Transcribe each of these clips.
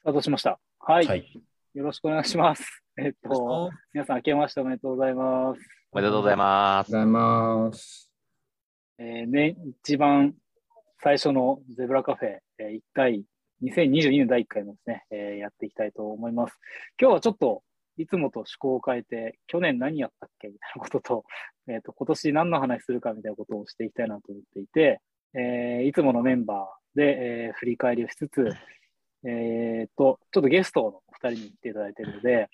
スタートしました。はい。はい。よろしくお願いします。えっと、皆さん、明けましておめでとうございます。おめでとうございます。ございます。えーね、一番最初のゼブラカフェ、えー、1回、2022年第1回もですね、えーやっていきたいと思います。今日はちょっと、いつもと趣向を変えて、去年何やったっけみたいなことと、えっ、と、今年何の話するかみたいなことをしていきたいなと思っていて、えーいつものメンバーで、えー振り返りをしつつ、えっ、と、ちょっとゲストのお二人に来ていただいているので、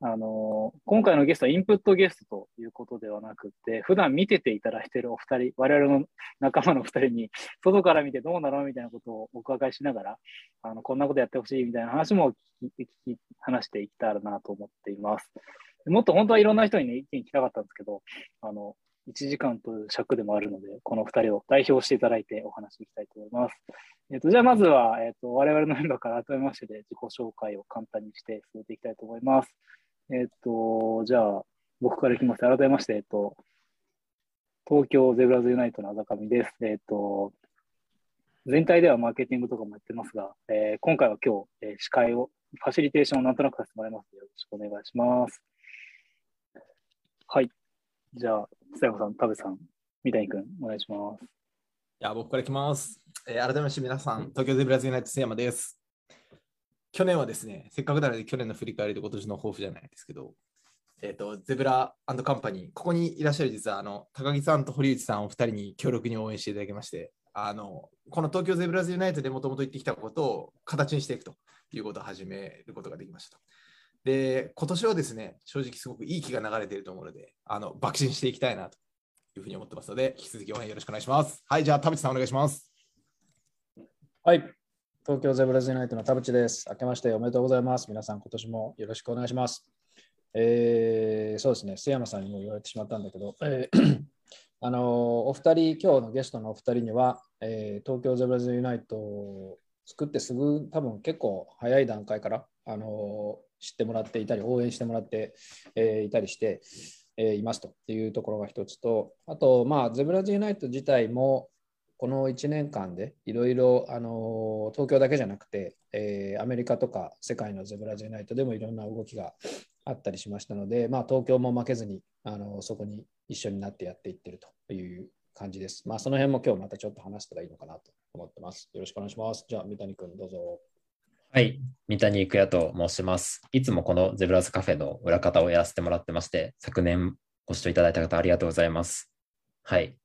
あのー今回のゲストはインプットゲストということではなくて、普段見てていただいているお二人、我々の仲間のお二人に、外から見てどうなのみたいなことをお伺いしながら、あのこんなことやってほしいみたいな話も聞き聞き話していけたらなと思っています。もっと本当はいろんな人に、ね、意見聞きたかったんですけど、あの1時間という尺でもあるので、この2人を代表していただいてお話しいきたいと思います。えっとじゃあまずは、えっと我々のメンバーから改めましてで自己紹介を簡単にして進めていきたいと思います。えっと、じゃあ僕からいきます。改めまして、えっと、東京ゼブラズユナイトのあざかみです。えっと、全体ではマーケティングとかもやってますが、えー今回は今日、えー司会を、ファシリテーションをなんとなくさせてもらいますので、よろしくお願いします。はい。じゃあ、須山さん、田部さん、三谷君、お願いします。いや、僕からいきます。えー改めまして皆さん、東京ゼブラズユナイト須山です。去年はですね、せっかくなので去年の振り返りで今年の抱負じゃないですけど、えっ、と、ゼブラカンパニー、ここにいらっしゃる実は、あの、高木さんと堀内さんお二人に強力に応援していただきまして、あの、この東京ゼブラズユナイトでもともと言ってきたことを形にしていくということを始めることができました。で、今年はですね、正直すごくいい気が流れていると思うので、あの、爆心していきたいなというふうに思ってますので、引き続き応援よろしくお願いします。はい、じゃあ田淵さんお願いします。はい。東京ゼブラズユナイトの田淵です。明けましておめでとうございます。皆さん、今年もよろしくお願いします。えーそうですね、須山さんにも言われてしまったんだけど、えー あのお二人、今日のゲストのお二人には、えー東京ゼブラズユナイトを作ってすぐ、多分結構早い段階から、あの知ってもらっていたり、応援してもらって、えーいたりして、えーいますというところが一つと、あと、まあ、ゼブラズユナイト自体も、この1年間でいろいろ東京だけじゃなくて、えーアメリカとか世界のゼブラズユナイトでもいろんな動きがあったりしましたので、まあ、東京も負けずにあのそこに一緒になってやっていってるという感じです。まあ、その辺も今日またちょっと話したらいいのかなと思ってます。よろしくお願いします。じゃあ、三谷君どうぞ。はい、三谷育也と申します。いつもこのゼブラズカフェの裏方をやらせてもらってまして、昨年ご視聴いただいた方ありがとうございます。はい。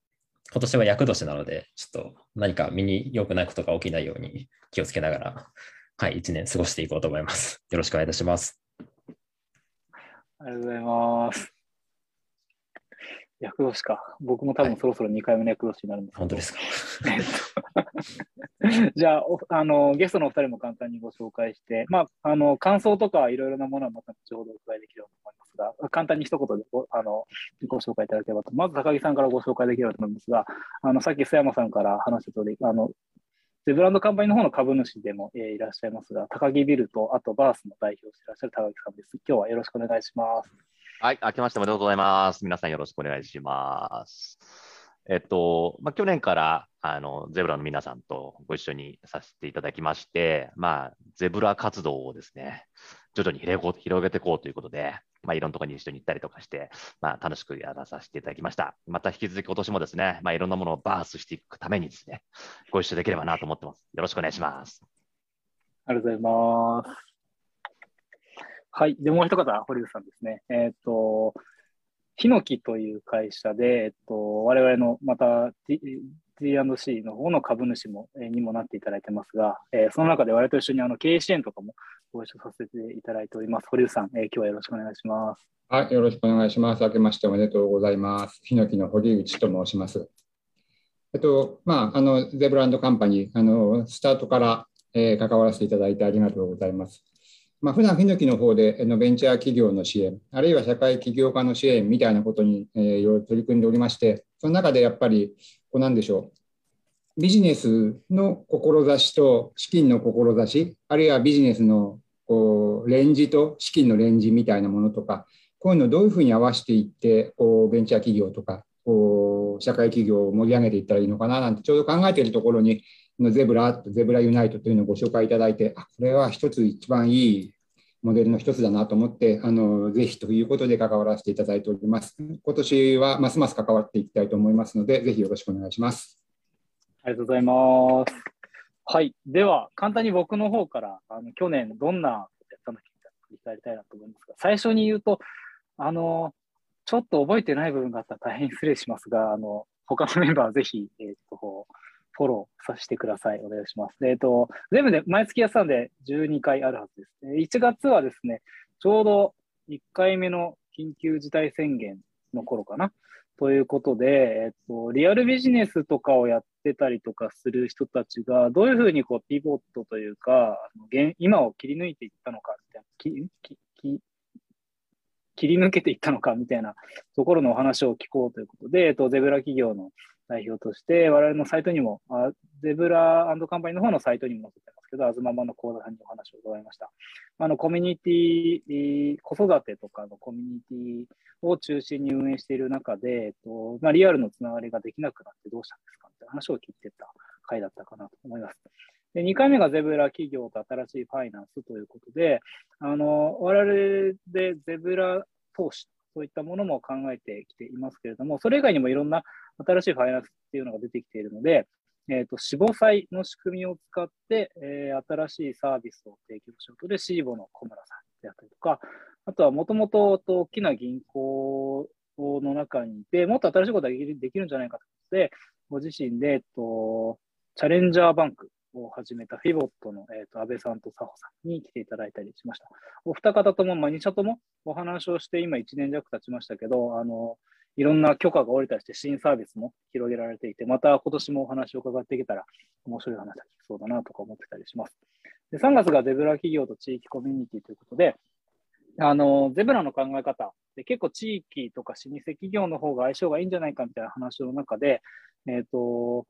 今年は厄年なので、ちょっと何か身に良くないことが起きないように気をつけながら、はい、一年過ごしていこうと思います。よろしくお願いいたします。ありがとうございます。厄年か。僕も多分そろそろ2回目の厄年になるんですけど、本当ですか？えっと じゃあおあの、ゲストのお二人も簡単にご紹介して、まあ、あの感想とかいろいろなものはまた後ほどお伺いできればと思いますが、簡単に一言でごあのご紹介いただければと。まず高木さんからご紹介できればと思いますが、あのさっき須山さんから話した通り、あのゼブランドカンパニーの方の株主でも、えーいらっしゃいますが、高木ビルと、あとバースの代表をしていらっしゃる高木さんです。今日はよろしくお願いします。はい、明けましておめでとうございます。皆さんよろしくお願いします。えっと、まあ、去年からあのゼブラの皆さんとご一緒にさせていただきまして、まあ、ゼブラ活動をですね、徐々に広げていこうということで、まあ、いろんなところに一緒に行ったりとかして、まあ、楽しくやらさせていただきました。また引き続き今年もですね、まあ、いろんなものをバースしていくためにですね、ご一緒できればなと思ってます。よろしくお願いします。ありがとうございます。はい。で、もう一方、堀内さんですね。えっ、と、ヒノキという会社で、えっと、我々のまた T- T&C の方の株主も、えーにもなっていただいてますが、えーその中で我々と一緒にあの経営支援とかもご一緒させていただいております。堀内さん、えー今日はよろしくお願いします。はい、よろしくお願いします。明けましておめでとうございます。ヒノキの堀内と申します。えっと、まあ、あの、ゼブランドカンパニー、あの、スタートから、えー関わらせていただいてありがとうございます。まあ、普段ヒノキの方で、のベンチャー企業の支援、あるいは社会起業家の支援みたいなことに、えーいろいろ取り組んでおりまして、その中でやっぱり、こうなんでしょう、ビジネスの志と資金の志、あるいはビジネスのこうレンジと資金のレンジみたいなものとか、こういうのをどういうふうに合わせていって、こうベンチャー企業とか、こう社会企業を盛り上げていったらいいのかななんてちょうど考えているところに、ゼブラゼブラユナイトというのをご紹介いただいて、あこれは一つ一番いいモデルの一つだなと思って、あのぜひということで関わらせていただいております。今年はますます関わっていきたいと思いますので、ぜひよろしくお願いします。ありがとうございます。はい。では、簡単に僕の方から、あの去年どんなことやったのか振り返りたいなと思いますが、最初に言うと、あの、ちょっと覚えてない部分があったら大変失礼しますが、あの、他のメンバーはぜひ、えっ、と、フォローさせてください。お願いします。えっ、と、全部で毎月やってたんで12回あるはずです。1月はですね、ちょうど1回目の緊急事態宣言の頃かな。ということで、えっと、リアルビジネスとかをやってたりとかする人たちが、どういうふうにこうピボットというか、今を切り抜いていったのかみたいな、切り抜けていったのかみたいなところのお話を聞こうということで、えっと、ゼブラ企業の代表として、我々のサイトにも、ゼブラカンパニーの方のサイトにも載せてますけど、あずままの講座さんにお話を伺いました。あのコミュニティ、子育てとかのコミュニティを中心に運営している中で、えっとまあ、リアルのつながりができなくなってどうしたんですか？みたいな話を聞いてた回だったかなと思います。で2回目がゼブラ企業と新しいファイナンスということで、あの我々でゼブラ投資そういったものも考えてきていますけれども、それ以外にもいろんな新しいファイナンスっていうのが出てきているので、えーと、死亡債の仕組みを使って、えー、新しいサービスを提供しようと。で、シーボの小村さんであったりとか、あとはもともと大きな銀行の中にいて、もっと新しいことができるできるんじゃないかということで、ご自身で、えっと、チャレンジャーバンクを始めたフィボットの、えーと、安倍さんと佐保さんに来ていただいたりしました。お二方とも、まあ、2社ともお話をして今1年弱経ちましたけど、あのいろんな許可が下りたりして新サービスも広げられていて、また今年もお話を伺っていけたら面白い話が聞きそうだなとか思ってたりします。で3月がゼブラ企業と地域コミュニティということで、あのゼブラの考え方で結構地域とか老舗企業の方が相性がいいんじゃないかみたいな話の中で、えっ、ー、と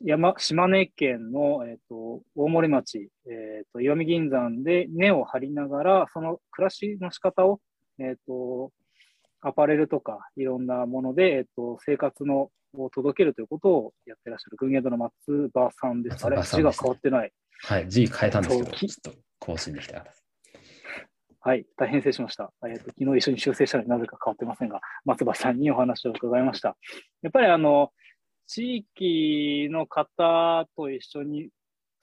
山島根県の、えーと、大森町、えーと、石見銀山で根を張りながら、その暮らしの仕方を、えーと、アパレルとかいろんなもので、えー、と生活のを届けるということをやってらっしゃる、群芸堂の松葉さんです。あれ、字が変わってない。はい、字変えたんですけど、ちょっと更新できたから。はい、大変失礼しました。えーと、昨日一緒に修正したのになぜか変わってませんが、松葉さんにお話を伺いました。やっぱりあの、地域の方と一緒に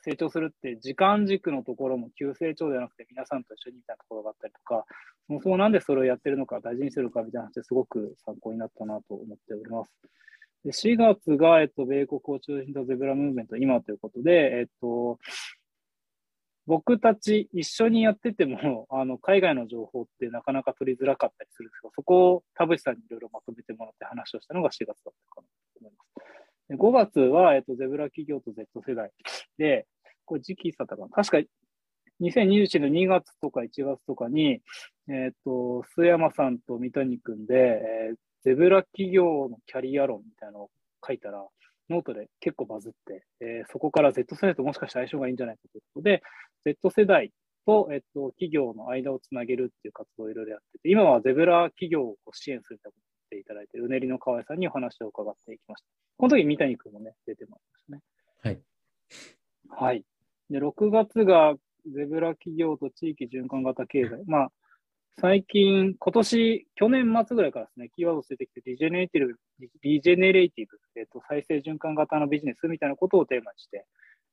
成長するって時間軸のところも急成長ではなくて皆さんと一緒にいたところがあったりとか、そもそもなんでそれをやってるのか大事にしてるかみたいな話ですごく参考になったなと思っております。で4月が、えっと、米国を中心とゼブラムーブメント今ということで、えっと、僕たち一緒にやってても、あの、海外の情報ってなかなか取りづらかったりするんですけど、そこを田淵さんにいろいろまとめてもらって話をしたのが4月だったかなと思います。5月は、えっと、ゼブラ企業と Z 世代で、これ時期差ったかな確か2021年の2月とか1月とかに、えっと、須山さんと三谷君で、えー、ゼブラ企業のキャリア論みたいなのを書いたら、ノートで結構バズって、えー、そこから Z 世代ともしかして相性がいいんじゃないかということで、Z 世代と、えっと、企業の間をつなげるっていう活動をいろいろやってて、今はゼブラ企業を支援するとていただいて、うねりの河合さんにお話を伺っていきました。この時三谷君もね、出てまいりましたね。はい。はい。で、6月がゼブラ企業と地域循環型経済。まあ、最近、今年、去年末ぐらいからですね、キーワード出てきて、リジェネレティブ、リジェネレイティブ、えっ、と、再生循環型のビジネスみたいなことをテーマにして、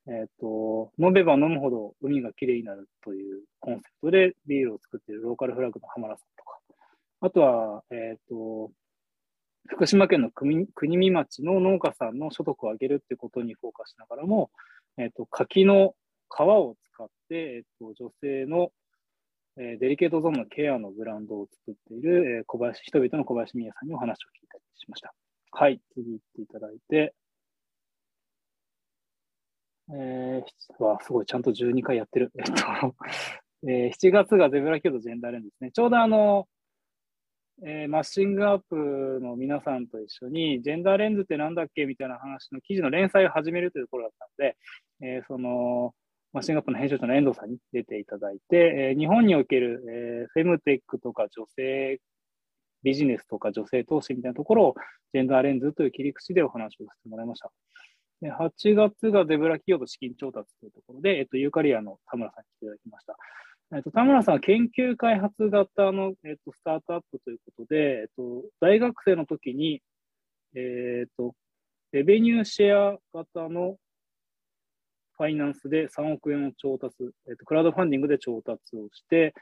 えっ、と、飲めば飲むほど海がきれいになるというコンセプトでビールを作っているローカルフラッグの浜田さんとか、あとは、えっ、と、福島県の国見町の農家さんの所得を上げるってことにフォーカスしながらも、えっ、と、柿の皮を使って、えっ、と、女性のえデリケートゾーンのケアのブランドを作っている、え小林、人々の小林美也さんにお話を聞いたりしました。はい、次行っていただいて、えー、わ、すごい、ちゃんと12回やってる。えっと、えー、7月がゼブラキュードジェンダーレンズですね。ちょうどあの、えー、マッシングアップの皆さんと一緒に、ジェンダーレンズってなんだっけみたいな話の記事の連載を始めるというところだったので、えー、その、マシンガップの編集長の遠藤さんに出ていただいて、えー、日本における、えー、フェムテックとか女性ビジネスとか女性投資みたいなところをジェンダーレンズという切り口でお話をさせてもらいました。で8月がゼブラ企業と資金調達というところで、えっと、ユーカリアの田村さんに来ていただきました。えっと、田村さんは研究開発型の、えっと、スタートアップということで、えっと、大学生の時に、えっと、レベニューシェア型のファイナンスで3億円を調達、えっと、クラウドファンディングで調達をして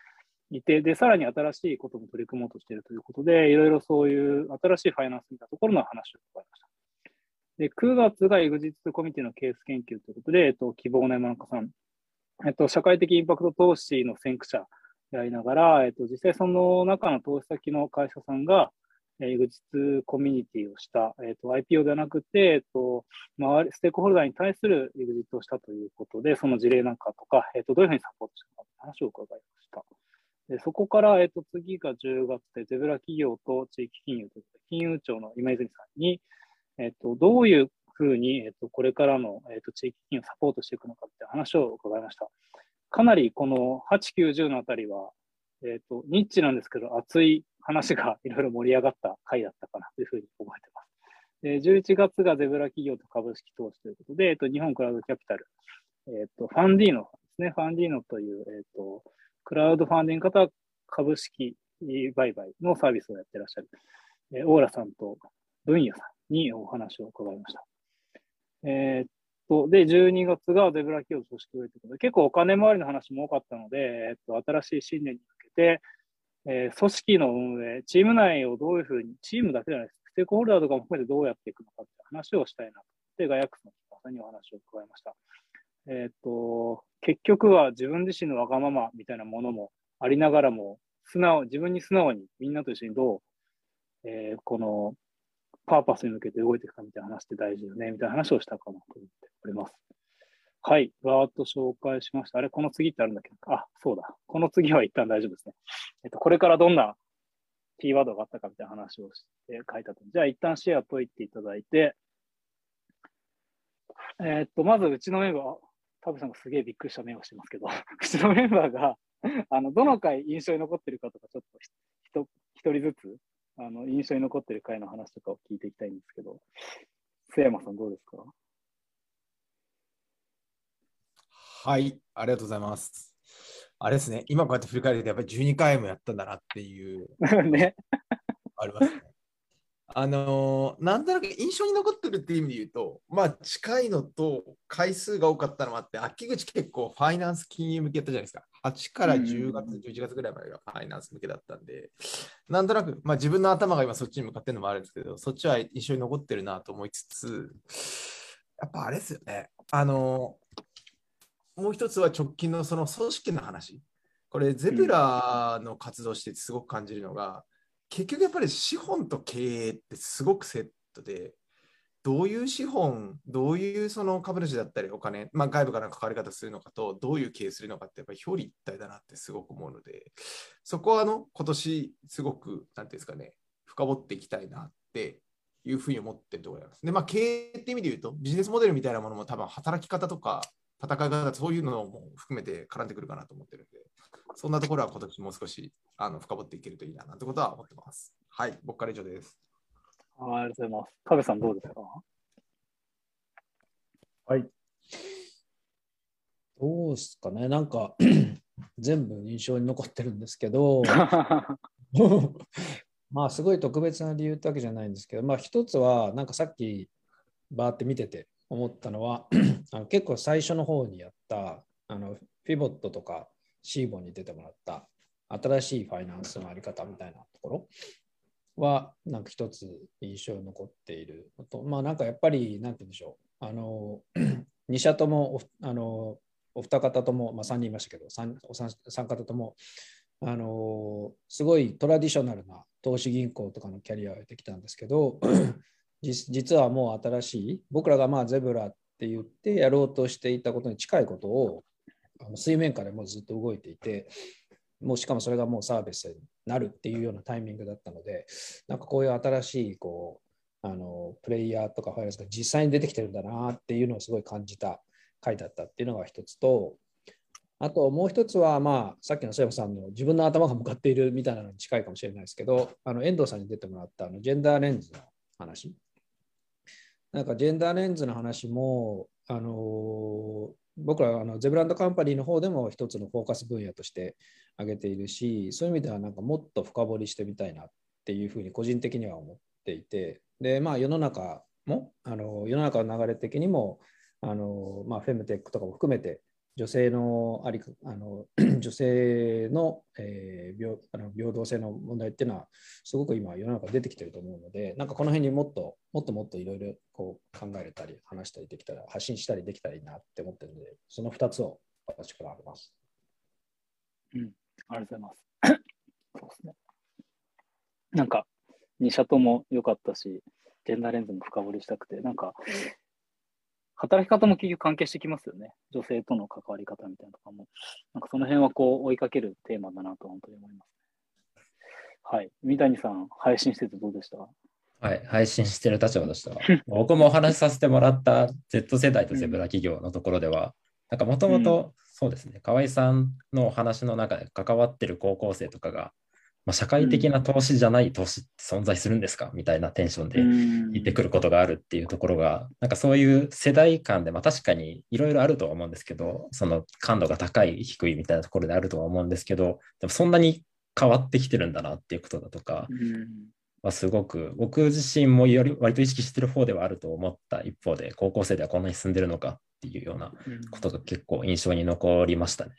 いて、で、さらに新しいことも取り組もうとしているということで、いろいろそういう新しいファイナンスみたいなところの話を伺いました。で、9月がエグジットコミュニティのケース研究ということで、えっと、希望の山中さん、えっと、社会的インパクト投資の先駆者でありながら、えっと、実際その中の投資先の会社さんが、エグジットコミュニティをした、えっと、IPO ではなくて、えっと、周り、ステークホルダーに対するエグジットをしたということで、その事例なんかとか、えっと、どういうふうにサポートしたのかという話を伺いました。でそこから、えっと、次が10月で、ゼブラ企業と地域金融ということで、金融庁の今泉さんに、えっと、どういうふうに、えっと、これからの、えっと、地域金融をサポートしていくのかって話を伺いました。かなりこの8、9、10のあたりは、えっと、ニッチなんですけど、熱い話がいろいろ盛り上がった回だったかなというふうに覚えてます。で11月がゼブラ企業と株式投資ということで、えっと、日本クラウドキャピタル、えっと、ファンディーノですね。ファンディーノという、えっと、クラウドファンディング型株式売買のサービスをやってらっしゃる、えー、オーラさんと文也さんにお話を伺いました。えー、っと、で、12月がデブラ企業組織上ということで、結構お金回りの話も多かったので、え、っと、新しい新年に向けて、えー、組織の運営、チーム内をどういうふうに、チームだけじゃないです。ステークホルダーとかも含めてどうやっていくのかって話をしたいなと。で、ガヤックスの木さんにお話を伺いました。えっ、と、結局は自分自身のわがままみたいなものもありながらも、素直、自分に素直にみんなと一緒にどう、えー、このパーパスに向けて動いていくかみたいな話って大事よね、みたいな話をしたかなと思っております。はい、わーっと紹介しました。あれ、この次ってあるんだっけ、あ、そうだ。この次は一旦大丈夫ですね。えっと、これからどんなキーワードがあったかみたいな話をして書いたと。じゃあ、一旦シェア解いていただいて、えー、っと、まずうちのメンバー、タブさんがすげえびっくりした目をしてますけど、うちのメンバーが、あの、どの回印象に残ってるかとか、ちょっと一人ずつあの印象に残ってる回の話とかを聞いていきたいんですけど、須山さんどうですか？はい、ありがとうございます。あれですね、今こうやって振り返ると、やっぱり12回もやったんだなっていう、ね、ありますね。あのー、なんとなく印象に残ってるっていう意味で言うと、まあ、近いのと回数が多かったのもあって、秋口結構ファイナンス金融向けやったじゃないですか。8から10月、11月ぐらいまでがファイナンス向けだったんで、なんとなく、まあ、自分の頭が今そっちに向かってるのもあるんですけど、そっちは印象に残ってるなと思いつつ、やっぱあれですよね。あのー、もう一つは直近のその組織の話。これ、ゼブラの活動してすごく感じるのが、結局やっぱり資本と経営ってすごくセットで、どういう資本、どういうその株主だったりお金、まあ、外部からの関わり方するのかと、どういう経営するのかってやっぱり表裏一体だなってすごく思うので、そこはあの今年すごく、なんていうんですかね、深掘っていきたいなっていうふうに思ってるところなんです。で、まあ、経営って意味で言うと、ビジネスモデルみたいなものも多分働き方とか、戦い方、そういうのも含めて絡んでくるかなと思ってるんで、そんなところは今年もう少しあの深掘っていけるといいななんてことは思ってます。はい、僕から以上です。ありがとうございます。カベさんどうですか？はい。どうですかね、なんか 全部印象に残ってるんですけど、まあすごい特別な理由ってわけじゃないんですけど、まあ一つは、なんかさっきバーって見てて思ったのは あの結構最初の方にやったあのフィボットとかシーボンに出てもらった新しいファイナンスのあり方みたいなところはなんか一つ印象に残っているとまあなんかやっぱりなんて言うんでしょうあの 2社ともあのお二方とも、まあ、3人いましたけど 3, 3方ともあのすごいトラディショナルな投資銀行とかのキャリアを得てきたんですけど実はもう新しい僕らがまあゼブラって言ってやろうとしていたことに近いことをあの水面下でもずっと動いていてもうしかもそれがもうサービスになるっていうようなタイミングだったのでなんかこういう新しいこうあのプレイヤーとかファイラスが実際に出てきてるんだなっていうのをすごい感じた回だったっていうのが一つとあともう一つは、まあ、さっきの瀬山さんの自分の頭が向かっているみたいなのに近いかもしれないですけど、あの遠藤さんに出てもらったあのジェンダーレンズの話。なんかジェンダーレンズの話も、あの僕らあのゼブランドカンパニーの方でも一つのフォーカス分野として挙げているし、そういう意味ではなんかもっと深掘りしてみたいなっていうふうに個人的には思っていて、で、まあ世の中も、あの世の中の流れ的にも、あのまあ、フェムテックとかも含めて、女性のあり あの 女性の,、えー、平あの平等性の問題っていうのは、すごく今、世の中出てきてると思うので、なんかこの辺にもっともっともっといろいろこう考えれたり、話したりできたら、発信したりできたらいいなって思ってるので、その2つを私からあります。うん、ありがとうございます。そうですね。なんか、2社とも良かったし、ジェンダーレンズも深掘りしたくて、なんか、働き方も結局関係してきますよね。女性との関わり方みたいなとかも。なんかその辺はこう追いかけるテーマだなと本当に思います。はい。三谷さん、配信しててどうでした？はい、配信してる立場としては、僕もお話しさせてもらった Z 世代とゼブラ企業のところでは、なんかもともとそうですね、河合さんのお話の中で関わってる高校生とかが、まあ、社会的な投資じゃない投資って存在するんですか？みたいなテンションで言ってくることがあるっていうところが、なんかそういう世代間で、まあ、確かにいろいろあるとは思うんですけど、その感度が高い、低いみたいなところであるとは思うんですけど、でもそんなに変わってきてるんだなっていうことだとか、はすごく僕自身もより割と意識してる方ではあると思った一方で、高校生ではこんなに進んでるのかっていうようなことが結構印象に残りましたね。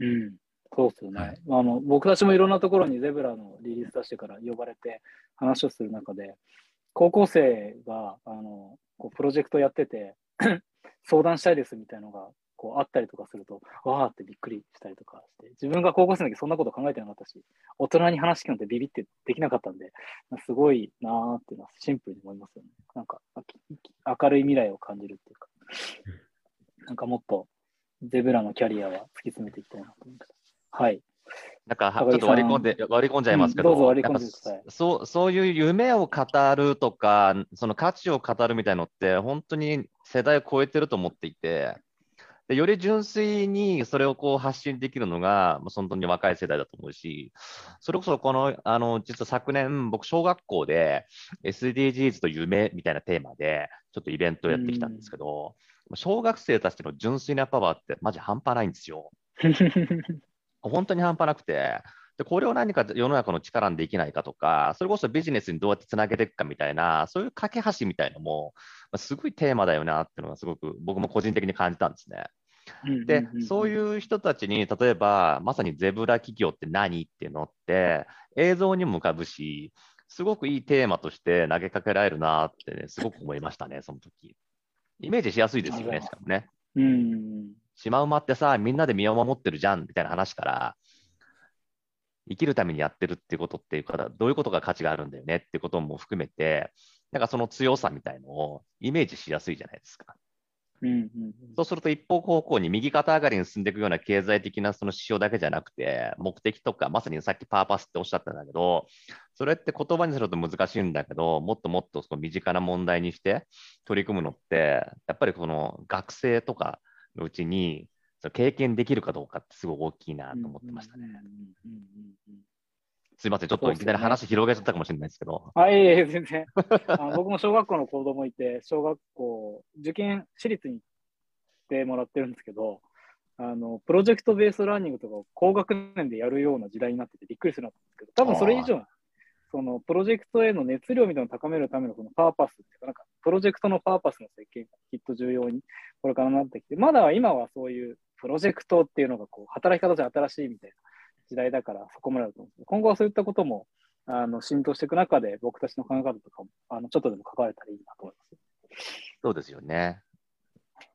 うんそうですよね、はい、あの。僕たちもいろんなところにゼブラのリリース出してから呼ばれて話をする中で、高校生があのこうプロジェクトやってて 相談したいですみたいなのがこうあったりとかすると、わーってびっくりしたりとかして、自分が高校生の時そんなこと考えてなかったし、大人に話聞くのってビビってできなかったんで、すごいなーっていうのはシンプルに思いますよね。なんか明るい未来を感じるっていうか、なんかもっとゼブラのキャリアは突き詰めていきたいなと思いました。はい。なんか、ちょっと割り込んで、割り込んじゃいますけど、うん、どうぞ割り込んでください。そう、そういう夢を語るとか、その価値を語るみたいのって、本当に世代を超えてると思っていて、でより純粋にそれをこう発信できるのが、本当に若い世代だと思うし、それこそこの、あの、実は昨年、僕、小学校で SDGs と夢みたいなテーマで、ちょっとイベントをやってきたんですけど、小学生たちの純粋なパワーって、マジ半端ないんですよ。本当に半端なくて、でこれを何か世の中の力にできないかとか、それこそビジネスにどうやってつなげていくかみたいな、そういう架け橋みたいのも、まあ、すごいテーマだよなっていうのがすごく僕も個人的に感じたんですね。で、そういう人たちに、例えば、まさにゼブラ企業って何っていうのって、映像にも浮かぶし、すごくいいテーマとして投げかけられるなって、ね、すごく思いましたね、その時。イメージしやすいですよね、しかもね。うんシマウマってさ、みんなで身を守ってるじゃんみたいな話から、生きるためにやってるっていうことっていうか、どういうことが価値があるんだよねってことも含めて、なんかその強さみたいのをイメージしやすいじゃないですか。うんうんうん、そうすると一方方向に右肩上がりに進んでいくような経済的なその指標だけじゃなくて、目的とか、まさにさっきパーパスっておっしゃったんだけど、それって言葉にすると難しいんだけど、もっともっとその身近な問題にして取り組むのって、やっぱりこの学生とかのうちに、その経験できるかどうかってすごい大きいなと思ってましたね。すみません、ちょっといきなり話広げちゃったかもしれないですけど。あ、いえいえ、全然あの。僕も小学校の子供いて、小学校、受験、私立に行ってもらってるんですけど、あの、プロジェクトベースラーニングとかを高学年でやるような時代になっててびっくりするなと思うんですけど、多分それ以上そのプロジェクトへの熱量みたいなのを高めるためのそのパーパスっていうか、なんかプロジェクトのパーパスの設計がきっと重要にこれからなってきて、まだ今はそういうプロジェクトっていうのがこう働き方じゃ新しいみたいな時代だからそこまでだと思うんですけど、今後はそういったこともあの浸透していく中で僕たちの考え方とかもあのちょっとでも関われたらいいなと思います。そうですよね。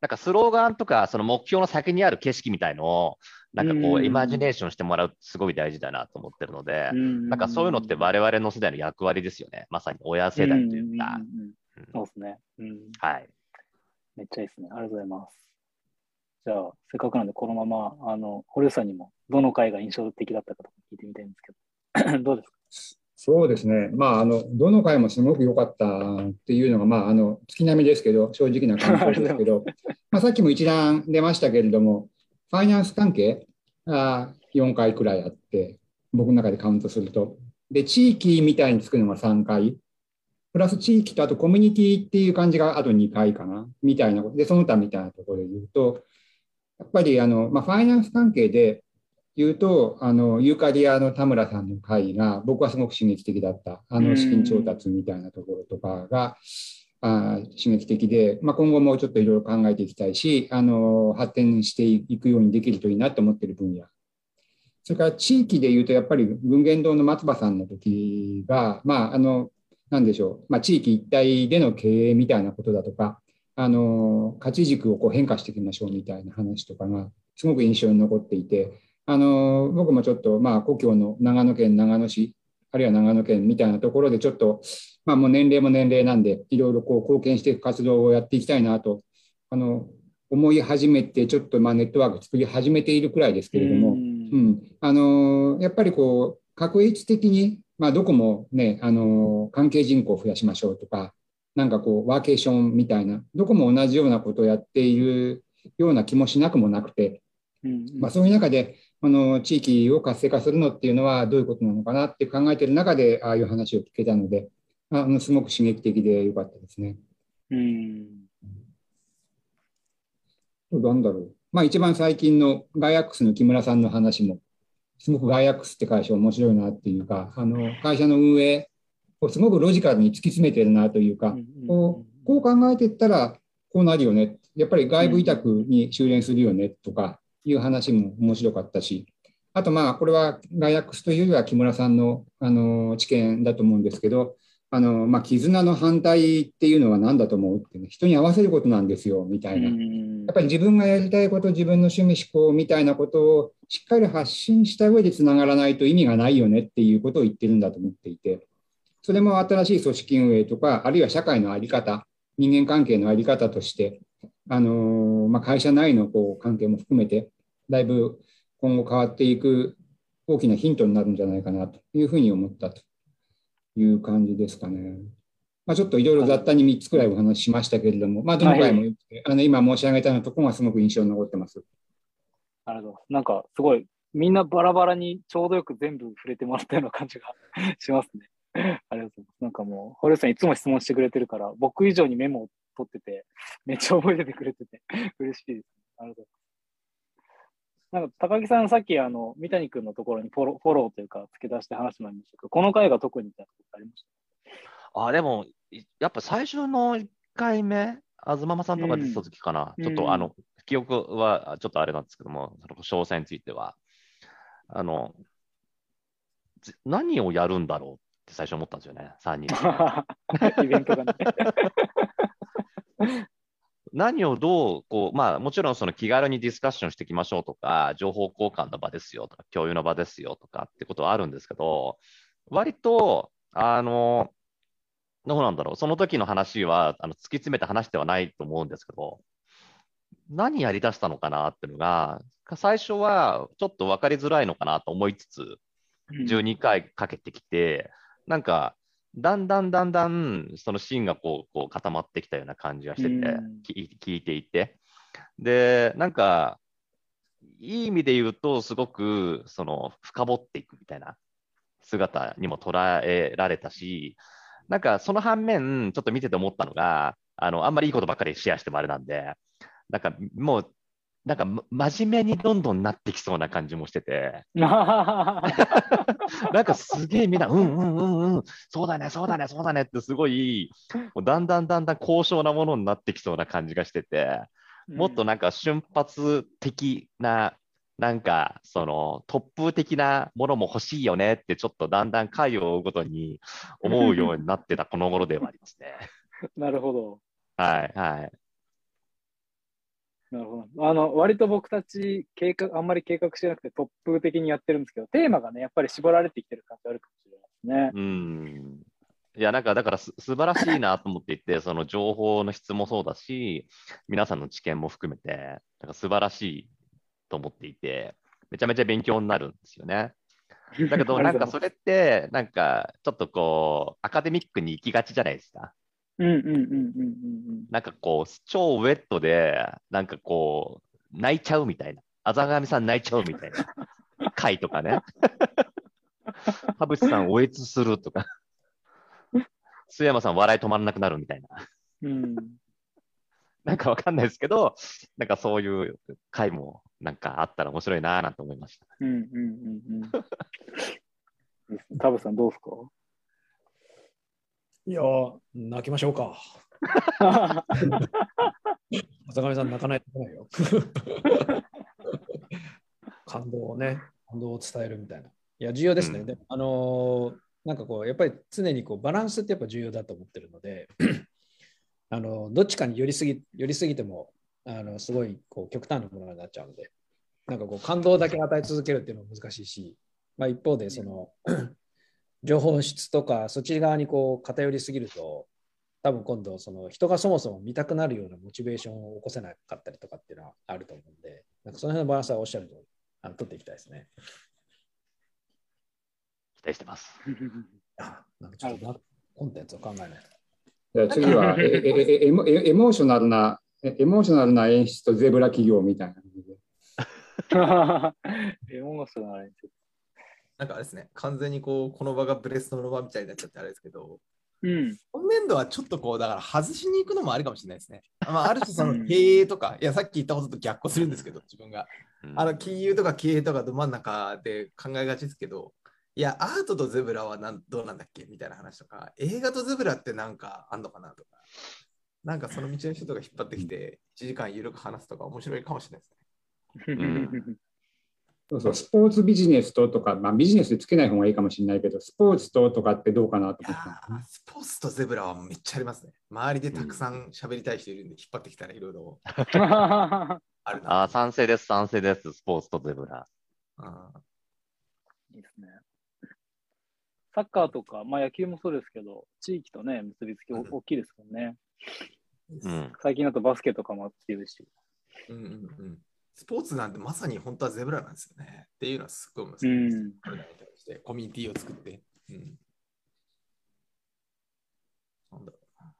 なんかスローガンとか、その目標の先にある景色みたいのを、なんかこう、イマジネーションしてもらうすごい大事だなと思ってるので、なんかそういうのって我々の世代の役割ですよね。まさに親世代というか。そうですね、うん。はい。めっちゃいいですね。ありがとうございます。じゃあ、せっかくなんで、このまま、あの、堀内さんにも、どの回が印象的だったかとか聞いてみたいんですけど、どうですか？そうですね、まあ、あのどの回もすごく良かったっていうのが、まあ、あの月並みですけど、正直な感想ですけど、まあさっきも一覧出ましたけれども、ファイナンス関係が4回くらいあって、僕の中でカウントすると。で、地域みたいにつくのが3回。プラス地域とあとコミュニティっていう感じがあと2回かな、みたいなことで、その他みたいなところで言うと、やっぱりあの、まあ、ファイナンス関係で言うと、あのユーカリアの田村さんの会が僕はすごく刺激的だった、あの資金調達みたいなところとかが、あ刺激的で、まあ、今後もちょっといろいろ考えていきたいし、あの発展していくようにできるといいなと思っている分野。それから地域でいうと、やっぱり群言堂の松葉さんの時が、まあ、あの、なんでしょう、まあ、地域一体での経営みたいなことだとか、あの、価値軸をこう変化していきましょうみたいな話とかが、すごく印象に残っていて、あの、僕もちょっと、まあ、故郷の長野県長野市、あるいは長野県みたいなところで、ちょっと、まあ、もう年齢も年齢なんで、いろいろこう貢献していく活動をやっていきたいなと、あの、思い始めて、ちょっとまあネットワーク作り始めているくらいですけれども、うん、あのやっぱりこう確率的に、まあ、どこもね、あの関係人口を増やしましょうとか、なんかこうワーケーションみたいな、どこも同じようなことをやっているような気もしなくもなくて、まあ、そういう中で、あの地域を活性化するのっていうのはどういうことなのかなって考えている中で、ああいう話を聞けたので、あのすごく刺激的でよかったですね。うん。なんだろう。まあ一番最近のガイアックスの木村さんの話も、すごくガイアックスって会社面白いなっていうか、あの会社の運営をすごくロジカルに突き詰めてるなというか、こうこう考えていったらこうなるよね。やっぱり外部委託に修練するよねとかいう話も面白かったし、あとまあこれはガイアックスというよりは木村さんのあの知見だと思うんですけど、あのまあ、絆の反対っていうのは何だと思うって、ね、人に合わせることなんですよみたいな、やっぱり自分がやりたいこと、自分の趣味、思考みたいなことをしっかり発信した上でつながらないと意味がないよねっていうことを言ってるんだと思っていて、それも新しい組織運営とか、あるいは社会の在り方、人間関係の在り方として、あのまあ、会社内のこう関係も含めて、だいぶ今後変わっていく大きなヒントになるんじゃないかなというふうに思ったと。いう感じですかね。まあ、ちょっといろいろ雑多に3つくらいお話ししましたけれども、まあ、どの回も、はい、あの今申し上げたようなところがすごく印象に残ってます。なるほど。なんかすごい、みんなバラバラにちょうどよく全部触れてもらったような感じが しますね。ありがとうございます。なんかもう、堀内さんいつも質問してくれてるから、僕以上にメモを取ってて、めっちゃ覚えててくれてて、嬉しいです。ありがとうございます。なんか高木さん、さっきあの三谷君のところにフォローフォローというか、付け出して話してもらいましたけど、この回が特にみたいなことありました？あでも、やっぱ最初の1回目、東ママさんとか出てた時かな、うん、ちょっとあの、記憶はちょっとあれなんですけども、その詳細については、あの、何をやるんだろうって最初思ったんですよね、3人。イベントがね。何をどう、こう、まあ、もちろんその気軽にディスカッションしていきましょうとか、情報交換の場ですよとか、共有の場ですよとかってことはあるんですけど、割と、あの、どうなんだろう、その時の話は、あの突き詰めた話ではないと思うんですけど、何やりだしたのかなっていうのが、最初はちょっと分かりづらいのかなと思いつつ、12回かけてきて、なんか、だんだんだんだんそのシーンがこうこう固まってきたような感じがしてて、聞いていて。で、なんか、いい意味で言うと、すごくその深掘っていくみたいな姿にも捉えられたし、なんかその反面、ちょっと見てて思ったのが、あのあんまりいいことばっかりシェアしてもあれなんで、なんかもう、なんか真面目にどんどんなってきそうな感じもしてて、なんかすげえみんな、うんうんうんうん、そうだね、そうだね、そうだねってすごい、だんだんだんだん高尚なものになってきそうな感じがしてて、もっとなんか瞬発的な、なんかその突風的なものも欲しいよねってちょっとだんだん回を追うごとに思うようになってたこの頃ではありますね。なるほど。はいはい。なるほど。あの、割と僕たち計画、あんまり計画してなくて突風的にやってるんですけど、テーマがね、やっぱり絞られてきてる感じあるかもしれないですね。うん。いや、なんか、だからす、素晴らしいなと思っていて、その情報の質もそうだし、皆さんの知見も含めて、なんか素晴らしいと思っていて、めちゃめちゃ勉強になるんですよね。だけど、なんかそれって、なんか、ちょっとこう、アカデミックに行きがちじゃないですか。うんうんうんうんうんなんかこう、超ウェットで、なんかこう、泣いちゃうみたいな。あざがみさん泣いちゃうみたいな 回とかね。田淵さん、おえつするとか。須山さん笑い止まらなくなるみたいな。うん。なんかわかんないですけど、なんかそういう回もなんかあったら面白いなぁなんて思いました。うんうんうんうん。ですね。タブさんどうですか？いやー、泣きましょうか。浅上さん泣かないといけないよ。感動をね、感動を伝えるみたいな。いや、重要ですね。うんであのーなんかこう、やっぱり常にこうバランスってやっぱ重要だと思ってるので、あのどっちかに寄りすぎ寄りすぎても、あのすごいこう極端なものになっちゃうので、なんかこう感動だけ与え続けるっていうのは難しいし、まあ、一方でその、情報質とかそっち側にこう偏りすぎると、多分今度その人がそもそも見たくなるようなモチベーションを起こせなかったりとかっていうのはあると思うんで、なんかその辺のバランスはおっしゃるとおり、あの取っていきたいですね。期待してます。あなんかちょっとなコンテンツを考えないと。じゃあ次は えええエモエエモーショナルなえエモーショナルな演出とゼブラ企業みたいな。エモーショナルになんかあれですね、完全にこう、この場がブレストの場みたいになっちゃってあれですけど、うん。今年度はちょっとこう、だから外しに行くのもありかもしれないですね。まあ、ある種その経営とか、いや、さっき言ったことと逆行するんですけど、自分が。うんあの、金融とか経営とかど真ん中で考えがちですけど、いや、アートとゼブラはなんどうなんだっけみたいな話とか、映画とゼブラってなんかあんのかなとか、なんかその道の人とか引っ張ってきて、1時間緩く話すとか面白いかもしれないですね。んそうそう、スポーツビジネスととか、まあ、ビジネスでつけない方がいいかもしれないけど、スポーツととかってどうかなと思ったんですねースポーツとゼブラはめっちゃありますね。周りでたくさん喋りたい人いるんで、引っ張ってきたらいろいろあるな。あー賛成です、賛成です、スポーツとゼブラ。あいいですね。サッカーとか、まあ野球もそうですけど、地域とね、結びつきお大きいですもんね。うん。最近だとバスケとかも強いし。うんうんうん。スポーツなんてまさに本当はゼブラなんですよね。っていうのはすごい難しういです。ん。これらに対してコミュニティを作って。うん。なんだろうな。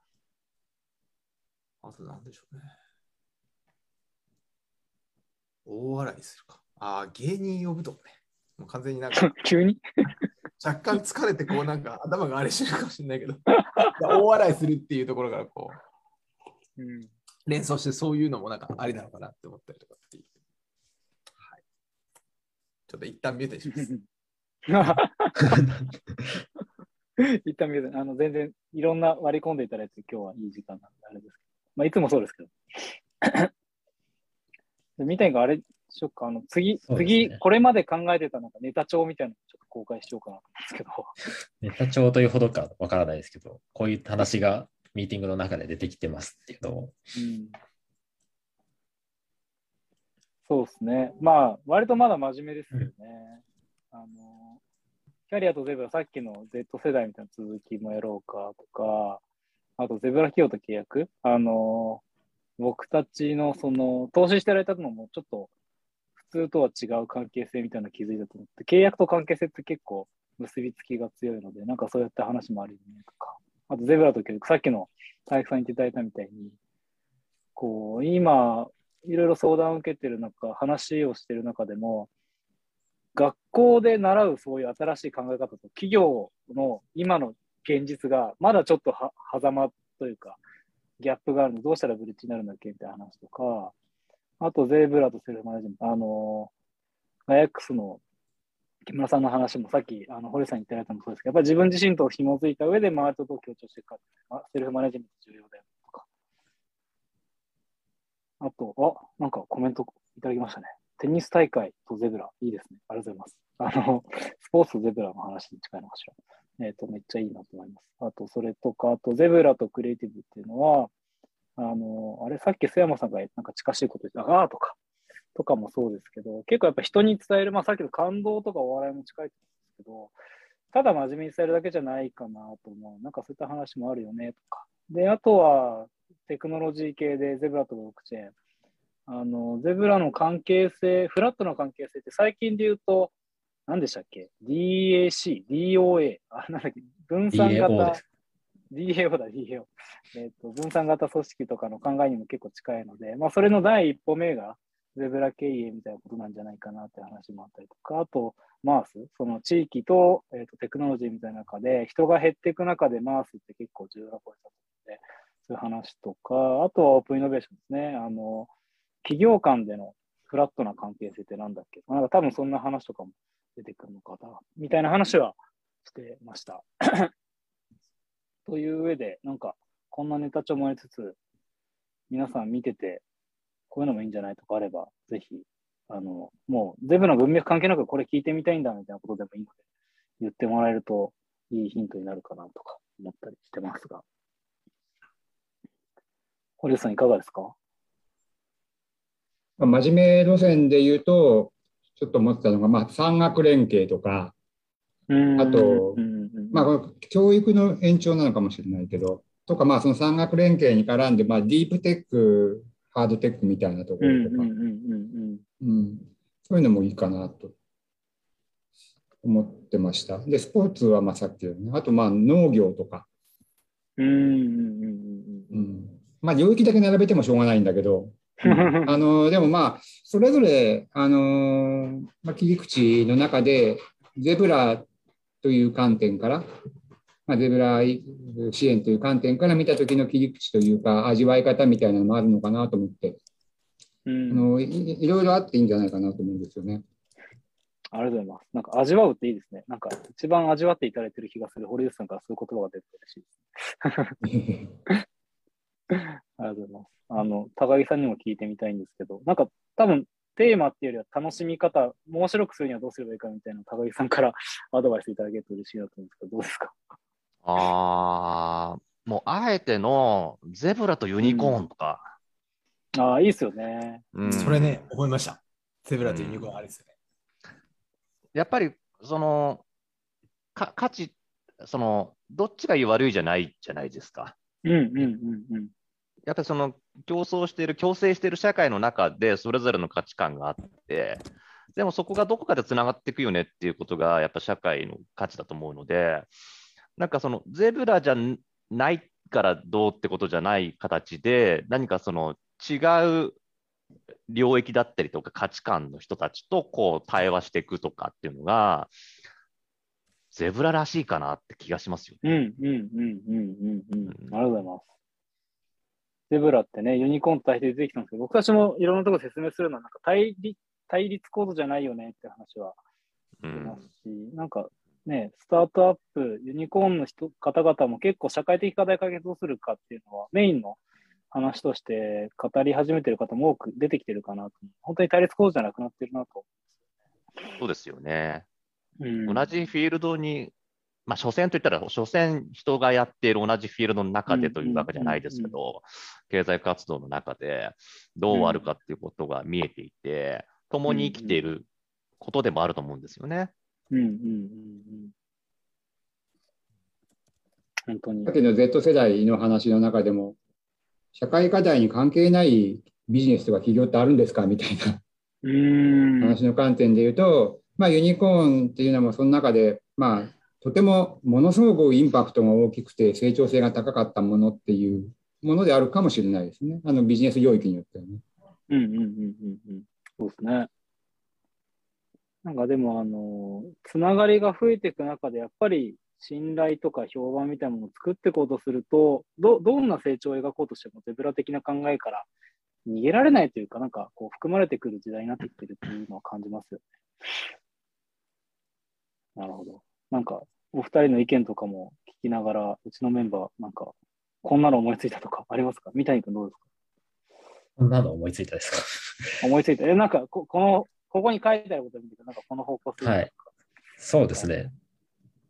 あとなんでしょうね。大笑いするか。ああ、芸人呼ぶとかね。もう完全になんか 急に？若干疲れてこうなんか頭があれしてるかもしれないけど、大笑いするっていうところからこううん。連想してそういうのもなんかありなのかなって思ったりとかっていう。はい。ちょっと一旦ミュートにします。一旦見るあの全然いろんな割り込んでいただいて今日はいい時間なんであれですけど。まあいつもそうですけど。でみたいがあれしよっか、あの次、ね次、これまで考えてたなんかネタ帳みたいなのちょっと公開しようかなと思うんですけど。ネタ帳というほどかわからないですけど、こういう話がミーティングの中で出てきてますっていうのを、うんそうですね。まあ、割とまだ真面目ですよね。あの、キャリアとゼブラ、さっきの Z 世代みたいな続きもやろうかとか、あとゼブラ企業と契約。あの、僕たちのその、投資してられたのもちょっと普通とは違う関係性みたいな気づいたと思って、契約と関係性って結構結びつきが強いので、なんかそうやって話もあるよねとか。あとゼブラと契約、さっきの体育さん言っていただいたみたいに、こう、今、いろいろ相談を受けてる中、話をしてる中でも、学校で習うそういう新しい考え方と企業の今の現実がまだちょっとは狭間というか、ギャップがあるので、どうしたらブリッジになるんだっけみたいな話とか、あと、ゼーブラとセルフマネジメント、あの、ガヤックスの木村さんの話もさっき、あの、堀さんに言ってられたのもそうですけど、やっぱり自分自身と紐づいた上で周りとどう強調していくか、セルフマネジメント重要だよとか。あと、あ、なんかコメントいただきましたね。テニス大会とゼブラ、いいですね。ありがとうございます。あの、スポーツとゼブラの話に近いのかしら。えっ、と、めっちゃいいなと思います。あと、それとか、あと、ゼブラとクリエイティブっていうのは、あの、あれ、さっき須山さんがなんか近しいこと言ってた、ああとか、とかもそうですけど、結構やっぱ人に伝える、まあさっきの感動とかお笑いも近いと思うんですけど、ただ真面目に伝えるだけじゃないかなと思う。なんかそういった話もあるよねとか。で、あとはテクノロジー系でゼブラとブロックチェーン。あの、ゼブラの関係性、フラットの関係性って最近で言うと、何でしたっけ ?DAC、DOA、あ、なんだっけ？分散型。DAO だ、DAO。えっ、と、分散型組織とかの考えにも結構近いので、まあ、それの第一歩目が、ゼブラ経営みたいなことなんじゃないかなって話もあったりとか、あと、マース、その地域と,、えー、とテクノロジーみたいな中で、人が減っていく中でマースって結構重要なポイントだと思うので、そういう話とか、あとはオープンイノベーションですね。あの企業間でのフラットな関係性ってなんだっけ？なんか多分そんな話とかも出てくるのかな、みたいな話はしてました。という上で、なんかこんなネタ帳もやりつつ、皆さん見てて、こういうのもいいんじゃないとかあれば、ぜひ、あの、もう、ゼブの文脈関係なくこれ聞いてみたいんだみたいなことでもいいので、言ってもらえるといいヒントになるかなとか思ったりしてますが。堀内さんいかがですか？まあ、真面目路線で言うと、ちょっと思ってたのが、まあ、産学連携とか、あと、まあ、教育の延長なのかもしれないけど、とか、まあ、その産学連携に絡んで、まあ、ディープテック、ハードテックみたいなところとか、そういうのもいいかなと思ってました。で、スポーツはまあさっきよね、あとまあ農業とか。まあ、領域だけ並べてもしょうがないんだけど、あのでもまあ、それぞれ、あのまあ、切り口の中で、ゼブラという観点から、まあ、ゼブラ支援という観点から見た時の切り口というか、味わい方みたいなのもあるのかなと思って、うん、あのいいろいろあっていいんじゃないかなと思うんですよね。ありがとうございます。なんか味わうっていいですね。なんか一番味わっていただいてる気がする堀内さんからそういう言葉が出て嬉しいです。ありがとうございます。あの、高木さんにも聞いてみたいんですけど、なんか多分テーマっていうよりは楽しみ方、面白くするにはどうすればいいかみたいな高木さんからアドバイスいただけると嬉しいなと思うんですけど、どうですか？ああ、もうあえてのゼブラとユニコーンとか。うん、ああ、いいですよね、うん。それね、思いました。ゼブラとユニコーンあれですよね。やっぱり、その、か価値、その、どっちがいい悪いじゃないじゃないですか。うんうんうんうん。やっぱりその競争している、共生している社会の中でそれぞれの価値観があって、でもそこがどこかでつながっていくよねっていうことがやっぱ社会の価値だと思うので、なんかそのゼブラじゃないからどうってことじゃない形で、何かその違う領域だったりとか価値観の人たちとこう対話していくとかっていうのが、ゼブラらしいかなって気がしますよね。うんうんうんうんうんうん。ありがとうございます。ゼブラってね、ユニコーンと対比で出てきたんですけど、僕たちもいろんなところ説明するのは、なんか対立対立構造じゃないよねって話はしますし、うん、なんかね、スタートアップ、ユニコーンの人方々も結構社会的課題解決をするかっていうのはメインの話として語り始めてる方も多く出てきてるかなと。本当に対立構造じゃなくなってるなと。そうですよね。うん、同じフィールドにまあ、所詮といったら、所詮人がやっている同じフィールドの中でというわけじゃないですけど、経済活動の中でどうあるかっていうことが見えていて、共に生きていることでもあると思うんですよね。うんうんうんうん。本当に。さっきの Z 世代の話の中でも、社会課題に関係ないビジネスとか企業ってあるんですかみたいな話の観点で言うと、まあ、ユニコーンっていうのもその中で、まあ、とてもものすごくインパクトが大きくて成長性が高かったものっていうものであるかもしれないですね。あのビジネス領域によってはね。うんうんうんうんうん。そうですね。なんかでも、あの、つながりが増えていく中で、やっぱり信頼とか評判みたいなものを作っていこうとすると、ど、どんな成長を描こうとしてもゼブラ的な考えから逃げられないというか、なんかこう含まれてくる時代になってきてるっていうのは感じますよね。なるほど。なんかお二人の意見とかも聞きながら、うちのメンバー、なんか、こんなの思いついたとかありますか？三谷君どうですか？こんなの思いついたですか？思いついた。え、なんかこ、この、ここに書いてあること見て、なんかこの方向性はい。そうですね。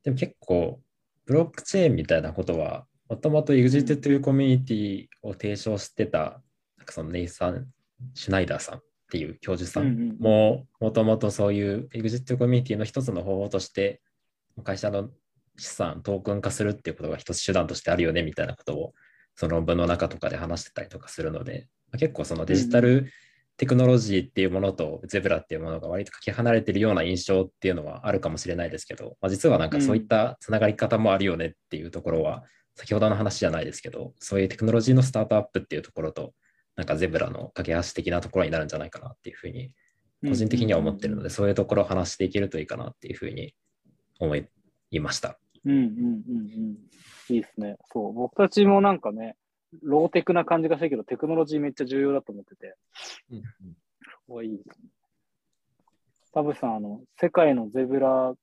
でも結構、ブロックチェーンみたいなことは、もともと EXIT というコミュニティを提唱してた、なんかそのネイサン・シュナイダーさんっていう教授さんも、もともとそういう EXIT コミュニティの一つの方法として、会社の資産トークン化するっていうことが一つ手段としてあるよねみたいなことをその論文の中とかで話してたりとかするので、結構そのデジタルテクノロジーっていうものとゼブラっていうものが割とかけ離れてるような印象っていうのはあるかもしれないですけど、まあ、実はなんかそういったつながり方もあるよねっていうところは、先ほどの話じゃないですけど、そういうテクノロジーのスタートアップっていうところとなんかゼブラの架け橋的なところになるんじゃないかなっていうふうに、個人的には思ってるので、そういうところを話していけるといいかなっていうふうに思いました。うんうんうんうん。いいですね。そう。僕たちもなんかね、ローテクな感じがしたけど、テクノロジーめっちゃ重要だと思ってて、うん。うんいいですね。田淵さん、あの、世界のゼブラ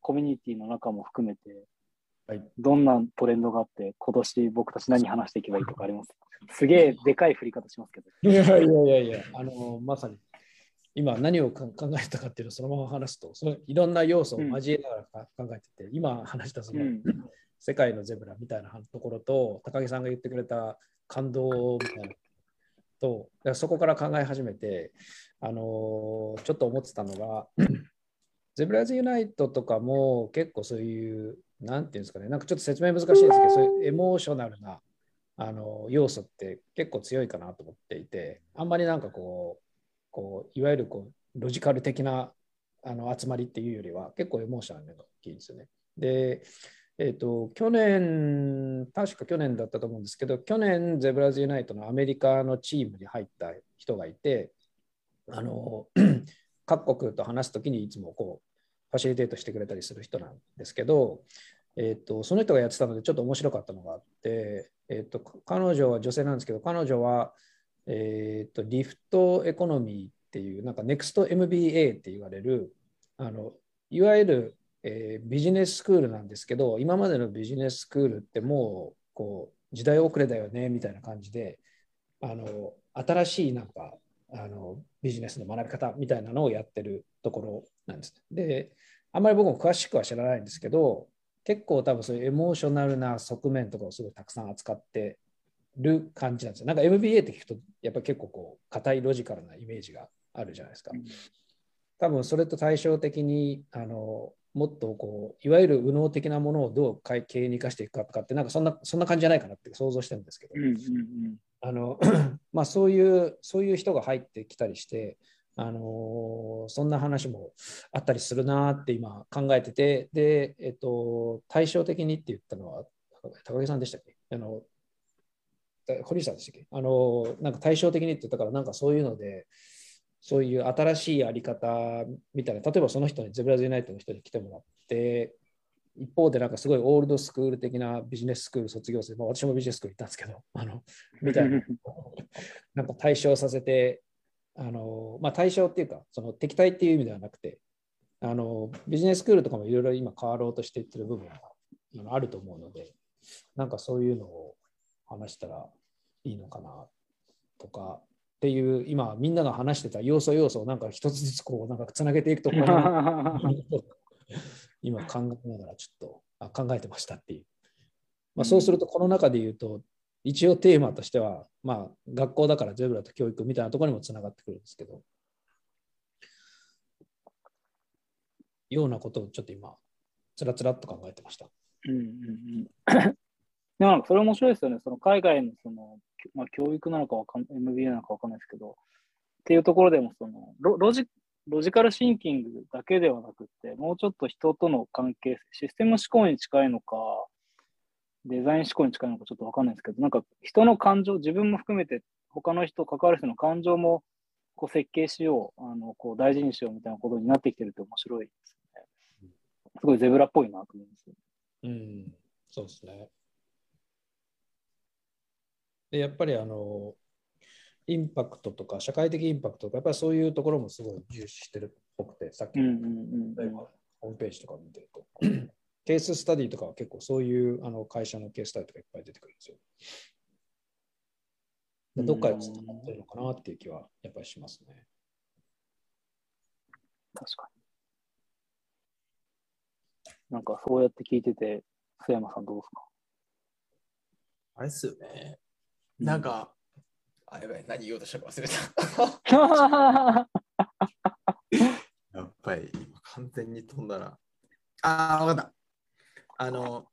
コミュニティの中も含めて、はい。どんなトレンドがあって、今年僕たち何話していけばいいとかあります？すげえでかい振り方しますけど。いやいやいやいや、あのまさに今何をか考えたかっていうのをそのまま話すと、そのいろんん要素を交えながらか考えてて、今話したその、うん世界のゼブラみたいなところと、高木さんが言ってくれた感動みたいなと、そこから考え始めて、あのちょっと思ってたのが、ゼブラーズユナイトとかも結構そういう、なんていうんですかね、なんかちょっと説明難しいですけど、そういうエモーショナルなあの要素って結構強いかなと思っていて、あんまりなんかこう、こういわゆるこうロジカル的なあの集まりっていうよりは結構エモーショナルが大きいんですよね。で、えっと去年、確か去年だったと思うんですけど、去年、ゼブラーズユナイトのアメリカのチームに入った人がいて、あの 各国と話すときにいつもこうファシリテートしてくれたりする人なんですけど、えっとその人がやってたのでちょっと面白かったのがあって、えっと彼女は女性なんですけど、彼女は、えっとリフトエコノミーっていう、なんかネクスト MBA って言われる、あのいわゆるえービジネススクールなんですけど、今までのビジネススクールってもうこう時代遅れだよねみたいな感じで、あの新しいなんかあのビジネスの学び方みたいなのをやってるところなんです。で、あんまり僕も詳しくは知らないんですけど、結構多分そういうエモーショナルな側面とかをすごいたくさん扱ってる感じなんですよ。なんか MBA って聞くと、やっぱ結構こう、硬いロジカルなイメージがあるじゃないですか。多分それと対照的にあのもっとこういわゆる右脳的なものをどう経営に生かしていくかとかってなんかそんなそんな感じじゃないかなって想像してるんですけど、うんうんあの まあそういうそういう人が入ってきたりして、あのそんな話もあったりするなって今考えててで、えっと、対照的にって言ったのは高木さんでしたっけ？あの堀内さんでしたっけ？あのなんか対照的にって言ったからなんかそういうのでそういう新しいやり方みたいな、例えばその人にゼブラズユナイトの人に来てもらって、一方でなんかすごいオールドスクール的なビジネススクール卒業生、まあ、私もビジネススクール行ったんですけど、あのみたいな、なんか対象させて、あのまあ、対象っていうか、その敵対っていう意味ではなくて、あのビジネススクールとかもいろいろ今変わろうとしていってる部分があると思うので、なんかそういうのを話したらいいのかなとか、っていう今みんなが話してた要素要素をなんか一つずつこうなんかつなげていくところ 今考えながらちょっとあ考えてましたっていう。まあ、そうするとこの中で言うと一応テーマとしてはまあ学校だからゼブラと教育みたいなところにもつながってくるんですけどようなことをちょっと今つらつらっと考えてました。うんうんうん それ面白いですよね。その海外のその、まあ、教育なのかわかん MBA なのかわかんないですけど、っていうところでもそのロロジ、ロジカルシンキングだけではなくて、もうちょっと人との関係性、システム思考に近いのか、デザイン思考に近いのかちょっとわかんないですけど、なんか人の感情、自分も含めて他の人、関わる人の感情もこう設計しよう、あのこう大事にしようみたいなことになってきてるって面白いですね。すごいゼブラっぽいなと思います。うん、そうですね。で、やっぱりあの、インパクトとか、社会的インパクトとか、やっぱりそういうところもすごい重視してるっぽくて、さっきのうんうんうんうん。ホームページとか見てると、ケーススタディとかは結構そういうあの会社のケーススタディとかいっぱい出てくるんですよ。でどっかでつながってるのかなっていう気はやっぱりしますね。確かに。なんかそうやって聞いてて、須山さんどうですか？あれっすよね。なんか、あ、やばい、何言おうとしたか忘れた。やっぱり、今完全に飛んだな。あー、わかった。あの、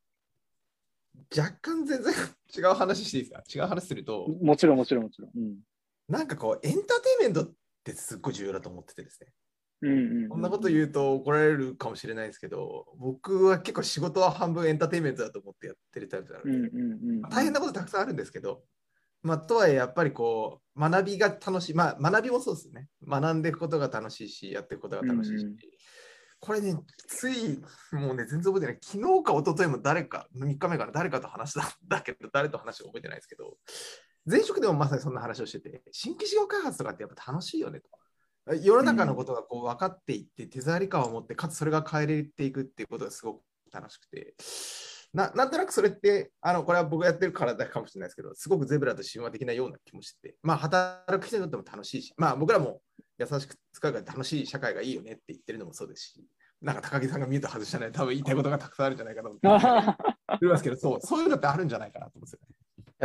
若干全然違う話していいですか？違う話すると、もちろんもちろんもちろん。うん。なんかこう、エンターテインメントってすっごい重要だと思っててですね。うんうん、こんなこと言うと怒られるかもしれないですけど、僕は結構仕事は半分エンターテインメントだと思ってやってるタイプなので、うんうんうん。大変なことたくさんあるんですけど、まあ、とはいえやっぱりこう学びが楽しい、まあ、学びもそうですね。学んでいくことが楽しいしやっていくことが楽しいし、うんうん。これねついもうね全然覚えてない。昨日か一昨日も誰か3日目から誰かと話したんだけど誰と話したか覚えてないですけど前職でもまさにそんな話をしてて新規事業開発とかってやっぱ楽しいよねと。世の中のことがこう分かっていって手触り感を持ってかつそれが変えれていくっていうことがすごく楽しくてななんとなくそれってあのこれは僕がやってるからだけかもしれないですけどすごくゼブラと親和的なような気もしててまあ働く人にとっても楽しいしまあ僕らも優しく使うから楽しい社会がいいよねって言ってるのもそうですしなんか高木さんがミュート外したね多分言いたいことがたくさんあるんじゃないかなと思って ますけどそうそういうのってあるんじゃないかなと思うんですよね。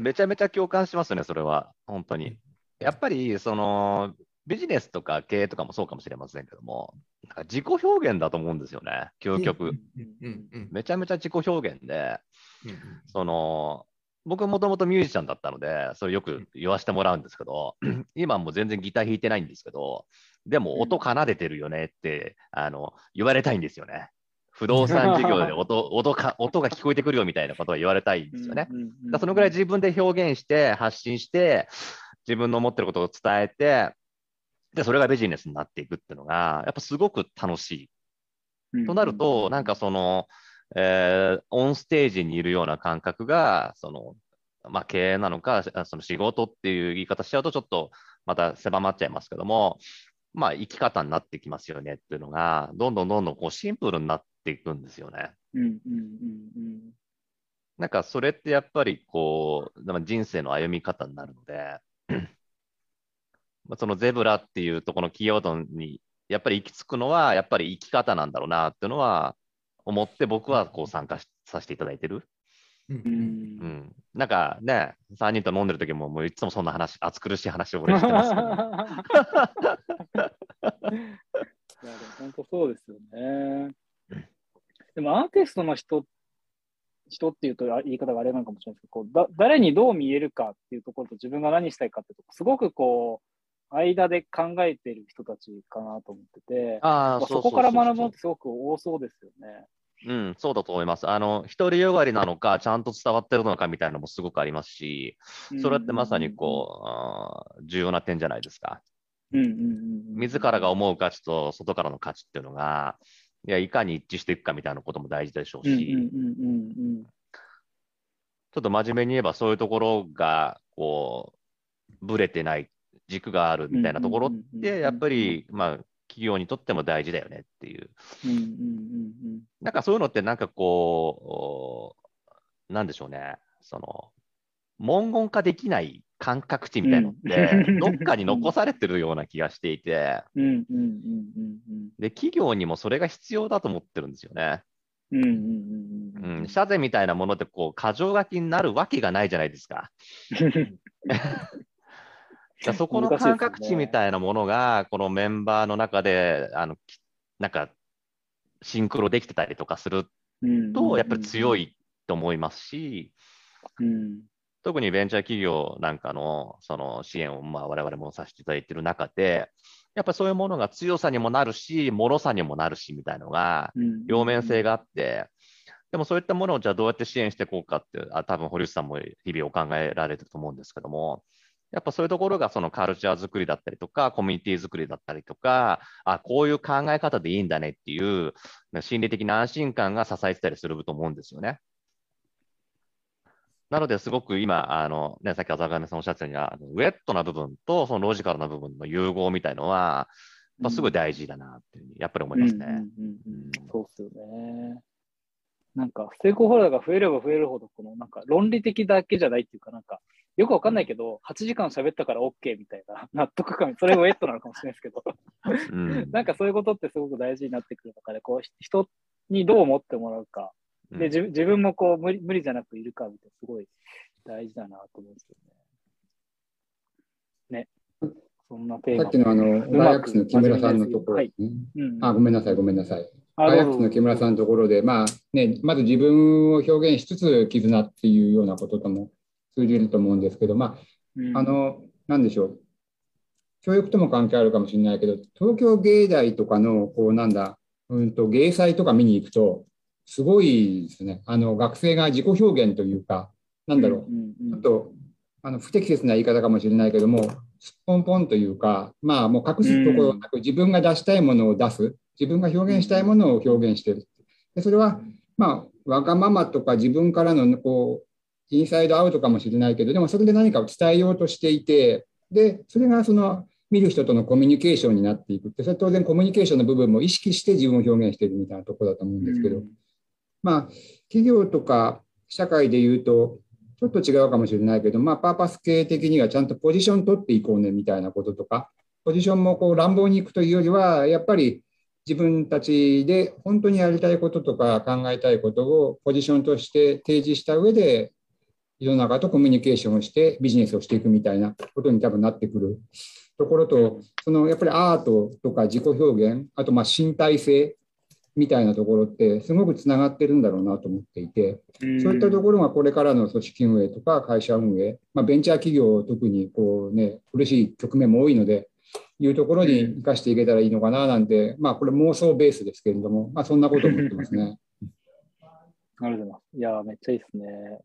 めちゃめちゃ共感しますね、それは。本当に。やっぱり、その、ビジネスとか経営とかもそうかもしれませんけども、なんか自己表現だと思うんですよね、究極。めちゃめちゃ自己表現で、その、僕もともとミュージシャンだったので、それよく言わせてもらうんですけど、今もう全然ギター弾いてないんですけど、でも音奏でてるよねって、あの、言われたいんですよね。不動産事業で 音音か音が聞こえてくるよみたいなことは言われたいんですよね。そのぐらい自分で表現して、発信して、自分の思ってることを伝えて、で、それがビジネスになっていくっていうのが、やっぱすごく楽しい。となると、なんかその、えーオンステージにいるような感覚が、その、まあ、経営なのか、あその仕事っていう言い方しちゃうと、ちょっとまた狭まっちゃいますけども、まあ、生き方になってきますよねっていうのが、どんどんどんどんこうシンプルになっていくんですよね。うんうんうんなんかそれってやっぱりこう、まあ人生の歩み方になるので、まあそのゼブラっていうところの企業度にやっぱり行き着くのは、やっぱり生き方なんだろうなっていうのは思って僕はこう参加しさせていただいてる。うんううんん。なんかね、3人と飲んでる時ももういつもそんな話、暑苦しい話を俺してますけど。いやでも本当そうですよね。でもアーティストの人人っていうとあ言い方があれなのかもしれないですけどこうだ、誰にどう見えるかっていうところと自分が何したいかっていうところ、すごくこう、間で考えてる人たちかなと思ってて、あまあそこから学ぶのってすごく多そうですよね。うん、そうだと思います。あの、独りよがりなのか、ちゃんと伝わってるのかみたいなのもすごくありますし、それってまさにこう、あー重要な点じゃないですか。うんうんうんうん、自らが思う価値と外からの価値っていうのが、いや、いかに一致していくかみたいなことも大事でしょううんうんし、うんうんちょっと真面目に言えばそういうところが、こう、ぶれてない、軸があるみたいなところって、やっぱり、まあ、企業にとっても大事だよねっていう。なんかそういうのって、なんかこう、なんでしょうね、その、文言化できない感覚値みたいなのって、うん。どっかに残されてるような気がしていて、で、企業にもそれが必要だと思ってるんですよね。うんうんうんううん。ん、社税みたいなものって、こう、過剰書きになるわけがないじゃないですか。そこの感覚値みたいなものが、このメンバーの中で、あの、きなんか、シンクロできてたりとかすると、やっぱり強いと思いますし、うん。特にベンチャー企業なんかのその支援をまあ我々もさせていただいている中で、やっぱりそういうものが強さにもなるし、脆さにもなるしみたいなのが、うん。両面性があって、でもそういったものをじゃあどうやって支援していこうかって、あ多分堀内さんも日々お考えられてると思うんですけども、やっぱそういうところがそのカルチャー作りだったりとか、コミュニティ作りだったりとか、あこういう考え方でいいんだねっていう心理的な安心感が支えてたりすると思うんですよね。なのですごく今、あのね、さっき浅上さんおっしゃったようにあの、ウェットな部分とそのロジカルな部分の融合みたいのは、まあ、すごい大事だなっていうふうにやっぱり思いますね。そうっすよね。なんか、ステークホルダーが増えれば増えるほど、このなんか論理的だけじゃないっていうか、なんか、よくわかんないけど、8時間喋ったから OK みたいな 納得感、それがウェットなのかもしれないですけど、うん。なんかそういうことってすごく大事になってくる中で、こう、人にどう思ってもらうか、うん。で、自自分もこう無理、無理じゃなくいるかみたいな、すごい大事だなと思うんですよね。ね。そんなテーマ。さっきのあの、うまくガイアックスの木村さんのところですね。うん、あ、ごめんなさい、ごめんなさい。あガイアックスの木村さんのところで、まあね、まず自分を表現しつつ、絆っていうようなこととも通じると思うんですけど、まうんあ、あの、なんでしょう。教育とも関係あるかもしれないけど、東京芸大とかの、こう、なんだ、うんと、芸祭とか見に行くと、すごいですね。あの、学生が自己表現というか、なんだろう。ちょっと、あの不適切な言い方かもしれないけども、すっぽんぽんというか、まあ、もう隠すところなく、自分が出したいものを出す、自分が表現したいものを表現している。でそれは、まあ、わがままとか自分からのこうインサイドアウトかもしれないけど、でもそれで何かを伝えようとしていて、で、それがその見る人とのコミュニケーションになっていく。って、それ当然コミュニケーションの部分も意識して自分を表現しているみたいなところだと思うんですけど、まあ、企業とか社会で言うと、ちょっと違うかもしれないけど、まあ、パーパス系的にはちゃんとポジション取っていこうねみたいなこととか、ポジションもこう乱暴にいくというよりは、やっぱり自分たちで本当にやりたいこととか考えたいことをポジションとして提示した上で、世の中とコミュニケーションをしてビジネスをしていくみたいなことに多分なってくるところと、そのやっぱりアートとか自己表現、あとま身体性みたいなところってすごくつながってるんだろうなと思っていて、そういったところがこれからの組織運営とか会社運営、まあ、ベンチャー企業特にこうね、苦しい局面も多いので、いうところに生かしていけたらいいのかななんて、まあこれ妄想ベースですけれども、まあそんなこと思ってますね。ありがとうございます。いや、めっちゃいいですね。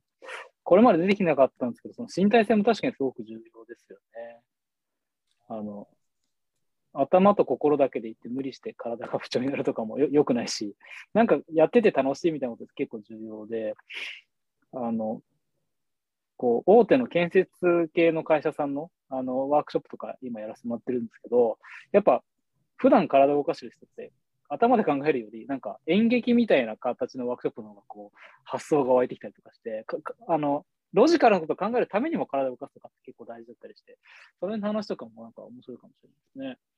これまで出てきなかったんですけど、その身体性も確かにすごく重要ですよね。あの、頭と心だけで言って無理して体が不調になるとかもよ くないし、なんかやってて楽しいみたいなことって結構重要で、あの、こう、大手の建設系の会社さんの、あの、ワークショップとか今やらせてもらってるんですけど、やっぱ、普段体を動かしてる人って、頭で考えるより、なんか演劇みたいな形のワークショップの方がこう、発想が湧いてきたりとかして、あの、ロジカルなことを考えるためにも体を動かすとかって結構大事だったりして、それの話とかもなんか面白いかもしれないですね。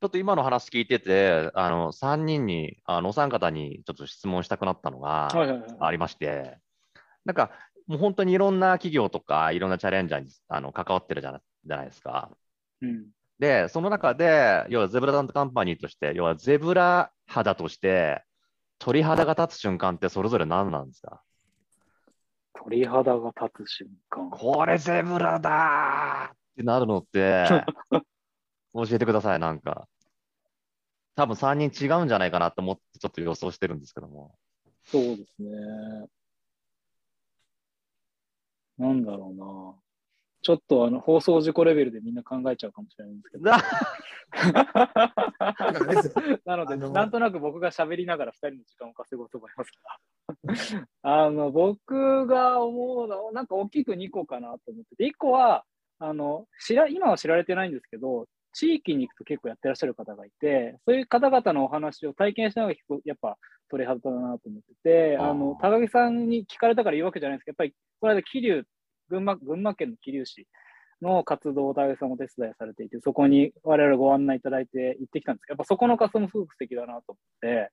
ちょっと今の話聞いてて、あの3人に、あのお三方にちょっと質問したくなったのがありまして、なんかもう本当にいろんな企業とか、いろんなチャレンジャーにあの関わってるじゃじゃないですか。うん、で、その中で、要はゼブラダントカンパニーとして、要はゼブラ肌として鳥肌が立つ瞬間ってそれぞれ何なんですか？鳥肌が立つ瞬間。これゼブラだってなるのって 教えてください、なんか。多分3人違うんじゃないかなと思ってちょっと予想してるんですけども。そうですね。なんだろうな。ちょっとあの放送事故レベルでみんな考えちゃうかもしれないんですけど。な ので、なんとなく僕が喋りながら2人の時間を稼ごうと思いますが。あの僕が思うのは、なんか大きく2個かなと思ってて、1個はあの知ら今は知られてないんですけど、地域に行くと結構やってらっしゃる方がいて、そういう方々のお話を体験しながら聞くと、やっぱ鳥肌だなと思ってて、あの、高木さんに聞かれたから言うわけじゃないですけど、やっぱり、この間、桐生、群馬、群馬県の桐生市の活動を高木さんお手伝いされていて、そこに我々ご案内いただいて行ってきたんですけど、やっぱそこの活動もすごく素敵だなと思って、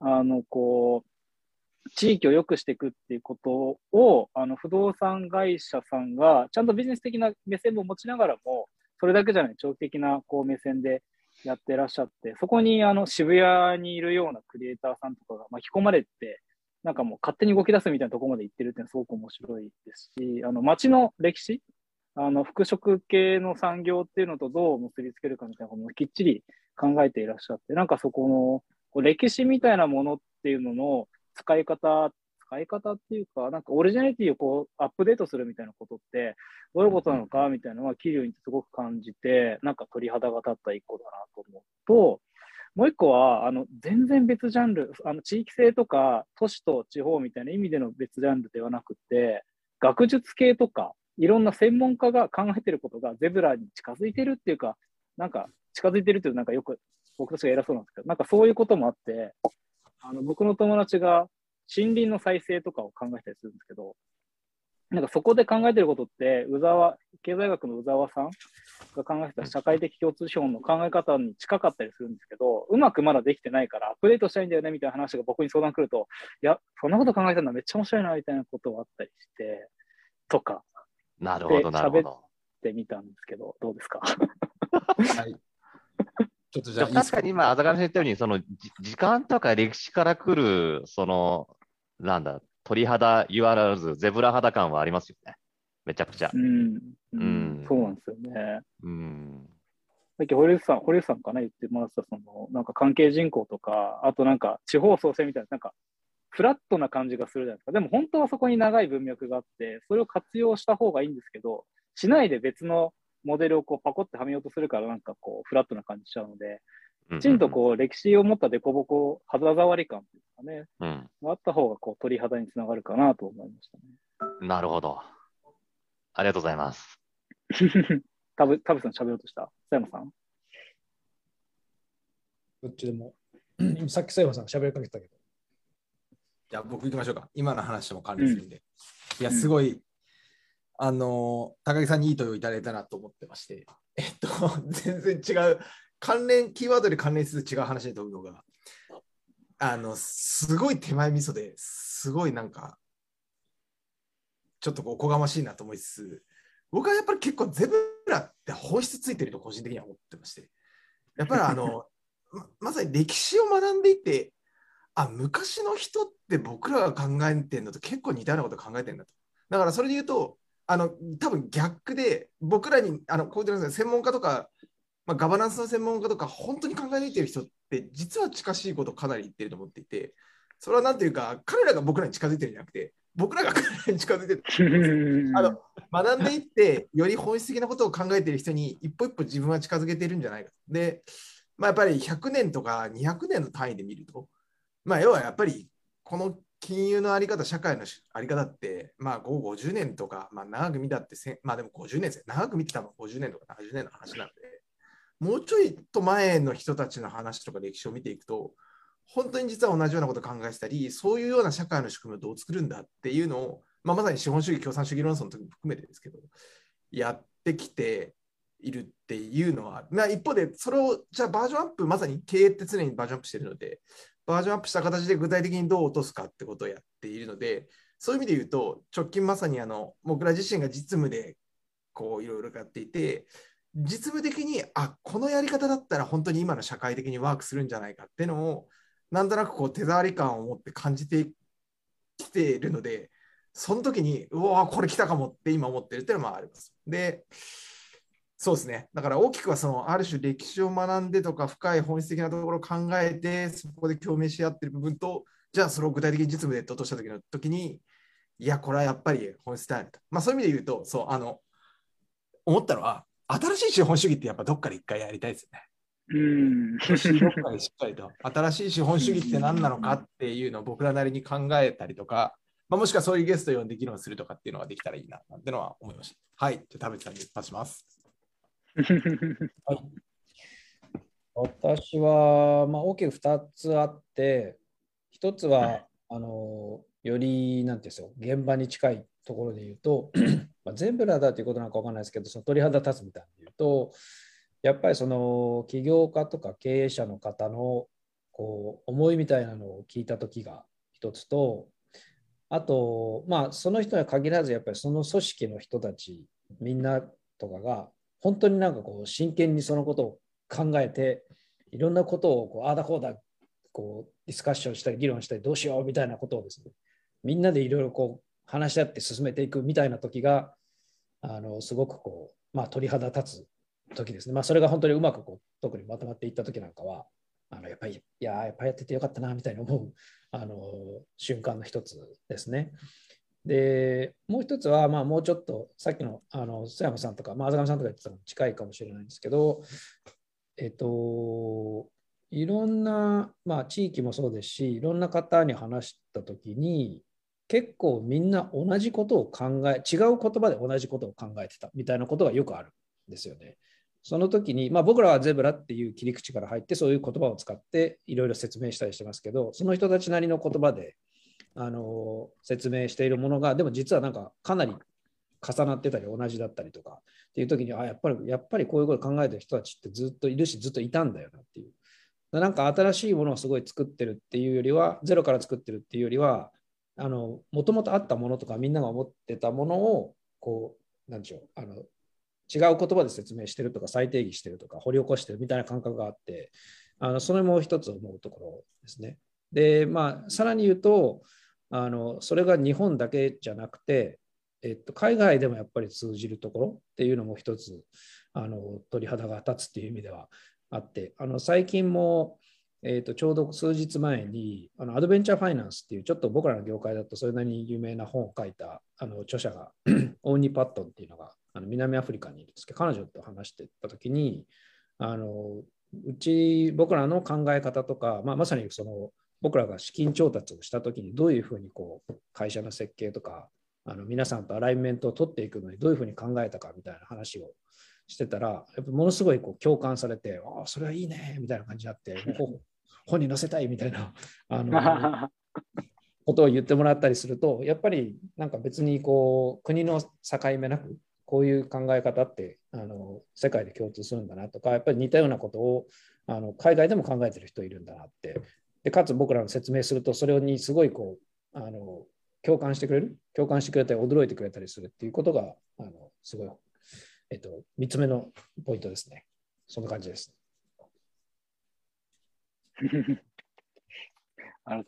あの、こう、地域を良くしていくっていうことを、あの、不動産会社さんが、ちゃんとビジネス的な目線も持ちながらも、それだけじゃない長期的なこう目線でやってらっしゃって、そこにあの渋谷にいるようなクリエイターさんとかが巻き込まれて、なんかもう勝手に動き出すみたいなとこまで行ってるっていうのはすごく面白いですし、あの街の歴史、あの服飾系の産業っていうのとどう結びつけるかみたいなこともきっちり考えていらっしゃって、なんかそこのこう歴史みたいなものっていうのの使い方使い方っていうか、なんかオリジナリティをこうアップデートするみたいなことって、どういうことなのかみたいなのは、桐生にすごく感じて、なんか鳥肌が立った一個だなと思うと、もう一個は、あの、全然別ジャンル、あの、地域性とか、都市と地方みたいな意味での別ジャンルではなくて、学術系とか、いろんな専門家が考えてることがゼブラに近づいてるっていうか、なんか近づいてるっていうなんかよく僕たちが偉そうなんですけど、なんかそういうこともあって、あの僕の友達が森林の再生とかを考えたりするんですけど、なんかそこで考えてることって、宇沢、経済学の宇沢さんが考えた社会的共通資本の考え方に近かったりするんですけど、うまくまだできてないからアップデートしたいんだよねみたいな話が僕に相談来ると、いや、そんなこと考えたのめっちゃ面白いなみたいなことがあったりして、とか。なるほど、なるほど。喋ってみたんですけど、どうですか？はい。ちょっとじゃ確かに今、あざかみさん言ったように、その時間とか歴史から来る、その、なんだ、鳥肌、言わらず、ゼブラ肌感はありますよね。めちゃくちゃ。うん。うん、そうなんですよね。うん。さっき堀内さん、堀内さんかな言ってもらった、その、なんか関係人口とか、あとなんか地方創生みたいな、なんか、フラットな感じがするじゃないですか。でも本当はそこに長い文脈があって、それを活用した方がいいんですけど、しないで別のモデルをこうパコってはめようとするから、なんかこう、フラットな感じしちゃうので、ききちんとこう、歴史を持った凸凹、肌触り感というかね、うん。あった方がこう、鳥肌につながるかなと思いましたね。なるほど。ありがとうございます。タブ、タブさん喋ろうとした？佐山さんどっちでも。今 さっき佐山さんが喋りかけてたけど。じゃあ僕行きましょうか。今の話も関連するんで。いや、すごい、あの、高木さんにいい問いをいただいたなと思ってまして、えっと、全然違う、関連、キーワードで関連する違う話に飛ぶのが、あの、すごい手前味噌ですごいなんか、ちょっとこうおこがましいなと思いつつ、僕はやっぱり結構ゼブラって本質ついてると個人的には思ってまして、やっぱりあの、ままさに歴史を学んでいて、あ、昔の人って僕らが考えてるのと結構似たようなこと考えてるんだと。だからそれで言うと、あの、多分逆で、僕らに、あの、こう言ってます専門家とか、まあ、ガバナンスの専門家とか、本当に考え抜いてる人って、実は近しいことをかなり言ってると思っていて、それはなんていうか、彼らが僕らに近づいてるんじゃなくて、僕らが彼らに近づいてる。あの学んでいって、より本質的なことを考えている人に一歩一歩自分は近づけてるんじゃないか。で、まあ、やっぱり100年とか200年の単位で見ると、まあ、要はやっぱりこの金融のあり方、社会のあり方って、まあ、5、50年とか、まあ、長く見たってまあでも50年ですよ。長く見てたのは50年とか70年の話なので、もうちょいと前の人たちの話とか歴史を見ていくと、本当に実は同じようなことを考えてたり、そういうような社会の仕組みをどう作るんだっていうのを、まあ、まさに資本主義、共産主義論争の時も含めてですけど、やってきているっていうのは、まあ、一方で、それをじゃあバージョンアップ、まさに経営って常にバージョンアップしているので、バージョンアップした形で具体的にどう落とすかってことをやっているので、そういう意味で言うと、直近まさにあの僕ら自身が実務でこういろいろやっていて、実務的に、あこのやり方だったら本当に今の社会的にワークするんじゃないかっていうのを、なんとなくこう手触り感を持って感じてきているので、その時に、うわこれ来たかもって今思ってるっていうのもあります。で、そうですね。だから大きくはそのある種歴史を学んでとか深い本質的なところを考えてそこで共鳴し合ってる部分とじゃあそれを具体的に実務で落とした時の時にいやこれはやっぱり本質であると。まあそういう意味で言うとそうあの思ったのは新しい資本主義ってやっぱどっかで一回やりたいですよね。うん。どっかでしっかりと新しい資本主義って何なのかっていうのを僕らなりに考えたりとか、まあ、もしくはそういうゲストを呼んで議論するとかっていうのができたらいいななんてのは思いました。はい。じゃあ田淵さんにパスします。私は、まあ、大きく2つあって、1つは、あのより、なんていうんですよ、現場に近いところで言うと、まあ、ゼブラだということなのか分かんないですけど、その鳥肌立つみたいなので言うと、やっぱりその起業家とか経営者の方のこう思いみたいなのを聞いた時が一つと、あと、まあ、その人には限らず、やっぱりその組織の人たち、みんなとかが、本当になんかこう真剣にそのことを考えていろんなことをこうああだこうだこうディスカッションしたり議論したりどうしようみたいなことをですねみんなでいろいろこう話し合って進めていくみたいな時があのすごくこうまあ鳥肌立つ時ですねまあそれが本当にうまくこう特にまとまっていった時なんかはあのやっぱりいややっぱやっててよかったなみたいに思う あの瞬間の一つですね。で、もう一つは、まあ、もうちょっと、さっきの、あの、須山さんとか、まあ、あざがみさんとか言ってたのに近いかもしれないんですけど、えっと、いろんな、まあ、地域もそうですし、いろんな方に話したときに、結構みんな同じことを考え、違う言葉で同じことを考えてたみたいなことがよくあるんですよね。その時に、まあ、僕らはゼブラっていう切り口から入って、そういう言葉を使っていろいろ説明したりしてますけど、その人たちなりの言葉で、あの説明しているものが、でも実はなんかかなり重なってたり同じだったりとかっていう時に、あ、やっぱり、やっぱりこういうこと考えてる人たちってずっといるし、ずっといたんだよなっていう。なんか新しいものをすごい作ってるっていうよりは、ゼロから作ってるっていうよりは、もともとあったものとかみんなが思ってたものを、こう、なんでしょう、あの、違う言葉で説明してるとか再定義してるとか掘り起こしてるみたいな感覚があって、あのそれも一つ思うところですね。で、まあ、さらに言うと、あのそれが日本だけじゃなくて、えっと、海外でもやっぱり通じるところっていうのも一つあの鳥肌が立つっていう意味ではあってあの最近もえー、とちょうど数日前にあのアドベンチャーファイナンスっていうちょっと僕らの業界だとそれなりに有名な本を書いたあの著者がオーニ・パットンっていうのがあの南アフリカにいるんですけど彼女と話してた時にあのうち僕らの考え方とか、まあ、まさにその僕らが資金調達をした時にどういうふうにこう会社の設計とかあの皆さんとアライメントを取っていくのにどういうふうに考えたかみたいな話をしてたらやっぱものすごいこう共感されてああそれはいいねみたいな感じになって本に載せたいみたいなあの ことを言ってもらったりするとやっぱりなんか別にこう国の境目なくこういう考え方ってあの世界で共通するんだなとかやっぱり似たようなことをあの海外でも考えてる人いるんだなってでかつ僕らの説明するとそれにすごいこうあの共感してくれる共感してくれたり驚いてくれたりするっていうことがあのすごい、えっと、3つ目のポイントですね。そんな感じです。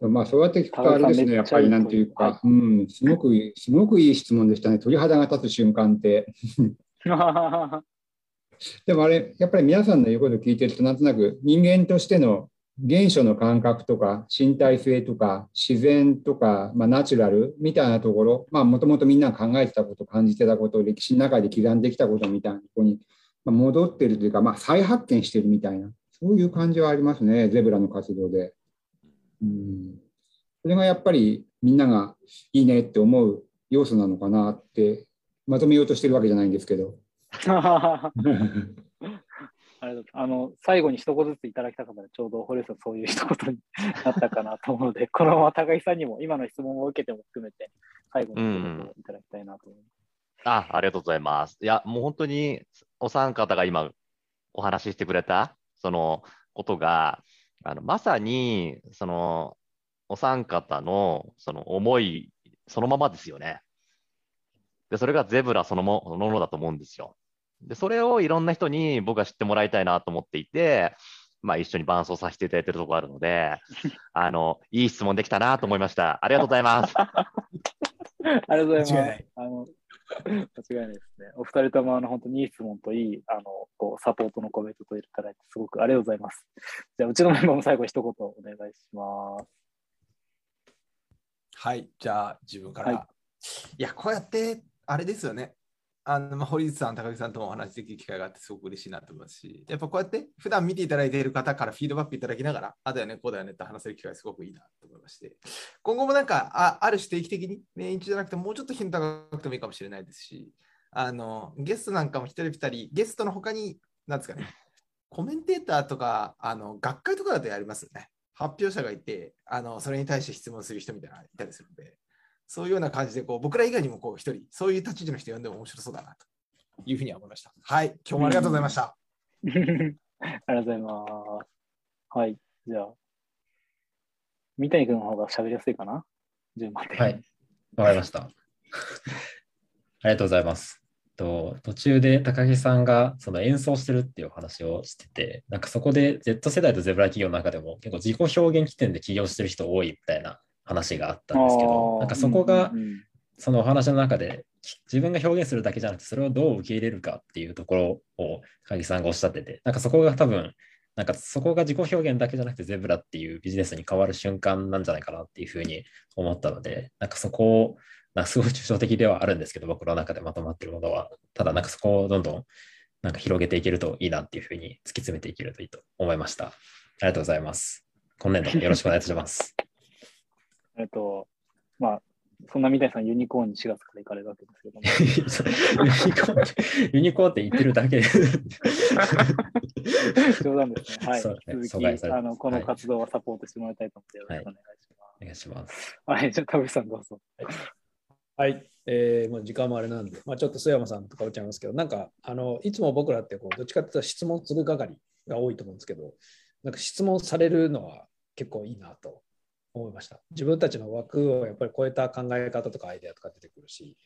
まあ、そうやって聞くとあれですね、やっぱりなんていうか、うん、すごく、すごくいい質問でしたね。鳥肌が立つ瞬間って。でもあれ、やっぱり皆さんの言うことを聞いてると、なんとなく人間としての原初の感覚とか身体性とか自然とか、まあ、ナチュラルみたいなところ、まあ、もともとみんな考えてたこと、感じてたこと、歴史の中で刻んできたことみたいなところに戻ってるというか、まあ、再発見してるみたいな、そういう感じはありますね、ゼブラの活動で。うんそれがやっぱりみんながいいねって思う要素なのかなってまとめようとしてるわけじゃないんですけど。あれあの最後に一言ずついただきたかったらちょうど堀さんそういう一言になったかなと思うので、このまま高木さんにも今の質問を受けても含めて最後に一言いただきたいなと思います。うん、あありがとうございます。いや、もう本当にお三方が今お話ししてくれたそのことが、あのまさにそのお三方のその思いそのままですよね。で、それがゼブラそのものだと思うんですよ。で、それをいろんな人に僕は知ってもらいたいなと思っていて、まあ、一緒に伴奏させていただいているところあるので、あの、いい質問できたなと思いました。ありがとうございます。ありがとうございます。あの間違いないですね。お二人ともあの本当にいい質問といいあのこうサポートのコメントといただいてすごくありがとうございます。じゃあうちのメンバーも最後一言お願いします。はい、じゃあ自分から。はい、いや、こうやってあれですよね。あのまあ、堀内さん、高木さんともお話できる機会があってすごく嬉しいなと思いますし、やっぱこうやって普段見ていただいている方からフィードバックいただきながら、あだよね、こうだよねって話せる機会すごくいいなと思いまして、今後もなんかあある種定期的に年一じゃなくてもうちょっと頻度高くてもいいかもしれないですし、あのゲストなんかも一人二人、ゲストの他に、なんですかね、コメンテーターとか、あの学会とかだとやりますよね。発表者がいて、あのそれに対して質問する人みたいなのがいたりするので、そういうような感じでこう、僕ら以外にもこう一人、そういう立ち位置の人呼んでも面白そうだなというふうに思いました。はい、今日もありがとうございました。ありがとうございます。はい、じゃあ、三谷君の方が喋りやすいかな？順番で。はい、わかりました。ありがとうございます。と途中で高木さんがその演奏してるっていう話をしてて、なんかそこで Z 世代とゼブラ企業の中でも結構自己表現起点で起業してる人多いみたいな話があったんですけど、なんかそこがそのお話の中で自分が表現するだけじゃなくてそれをどう受け入れるかっていうところを高木さんがおっしゃってて、なんかそこが多分なんかそこが自己表現だけじゃなくてゼブラっていうビジネスに変わる瞬間なんじゃないかなっていうふうに思ったので、なんかそこをなんかすごい抽象的ではあるんですけど、僕の中でまとまっているものは、ただなんかそこをどんどんなんか広げていけるといいなっていうふうに突き詰めていけるといいと思いました。ありがとうございます。今年度よろしくお願いします。えっと、まあ、そんなみたいさんユニコーンに4月から行かれるわけですけども。ユニコーン、ユニコーンって言ってるだけで。冗談ですね。はい。ね、続きあの、この活動はサポートしてもらいたいと思って、よろしくお願いします。お願いします。はい、じゃあ、田口さんどうぞ。はい、えー、もう時間もあれなんで、まあ、ちょっと須山さんとかおっちゃいますけど、なんかあのいつも僕らってこうどっちかっていうと質問する係が多いと思うんですけど、なんか質問されるのは結構いいなと思いました。自分たちの枠をやっぱり超えた考え方とかアイデアとか出てくるし、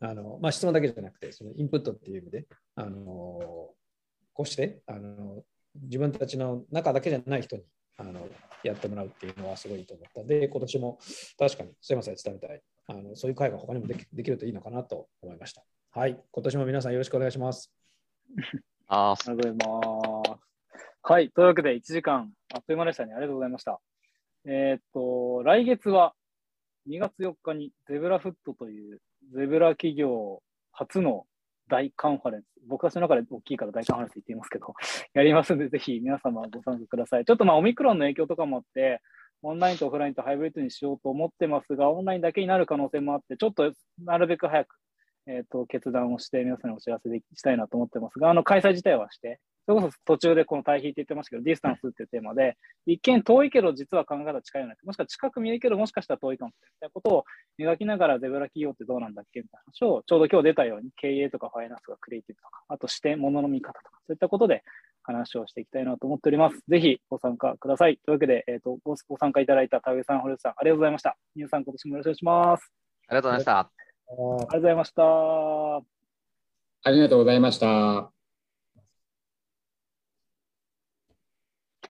あのまあ、質問だけじゃなくて、そのインプットっていう意味で、あのこうしてあの自分たちの中だけじゃない人にあのやってもらうっていうのはすごいいいと思ったんで、今年も確かにすいません、伝えたいあの、そういう会が他にもできできるといいのかなと思いました。はい、今年も皆さんよろしくお願いします。ありがとうございます。はい。というわけで、1時間、あっという間でしたね。ありがとうございました。えっと、来月は2月4日にゼブラフットというゼブラ企業初の大カンファレンス、僕たちの中で大きいから大カンファレンス言っていますけど、やりますので、ぜひ皆様ご参加ください。ちょっとまあ、オミクロンの影響とかもあって、オンラインとオフラインとハイブリッドにしようと思ってますが、オンラインだけになる可能性もあって、ちょっとなるべく早く、えー、と決断をして、皆さんにお知らせしたいなと思ってますが、あの開催自体はして、それこそ途中でこの対比って言ってましたけど、ディスタンスっていうテーマで、一見遠いけど実は考え方近いような、もしくは近く見えるけどもしかしたら遠いかもしれないみたいなことを描きながらゼブラ企業ってどうなんだっけみたいな話を、ちょうど今日出たように経営とかファイナンスとかクリエイティブとか、あと視点、物の見方とか、そういったことで話をしていきたいなと思っております。ぜひご参加ください。というわけで、えー、とごご参加いただいた田上さん、堀内さん、ありがとうございました。皆さん今年もよろしくお願いします。ありがとうございました。ありがとうございました。ありがとうございました。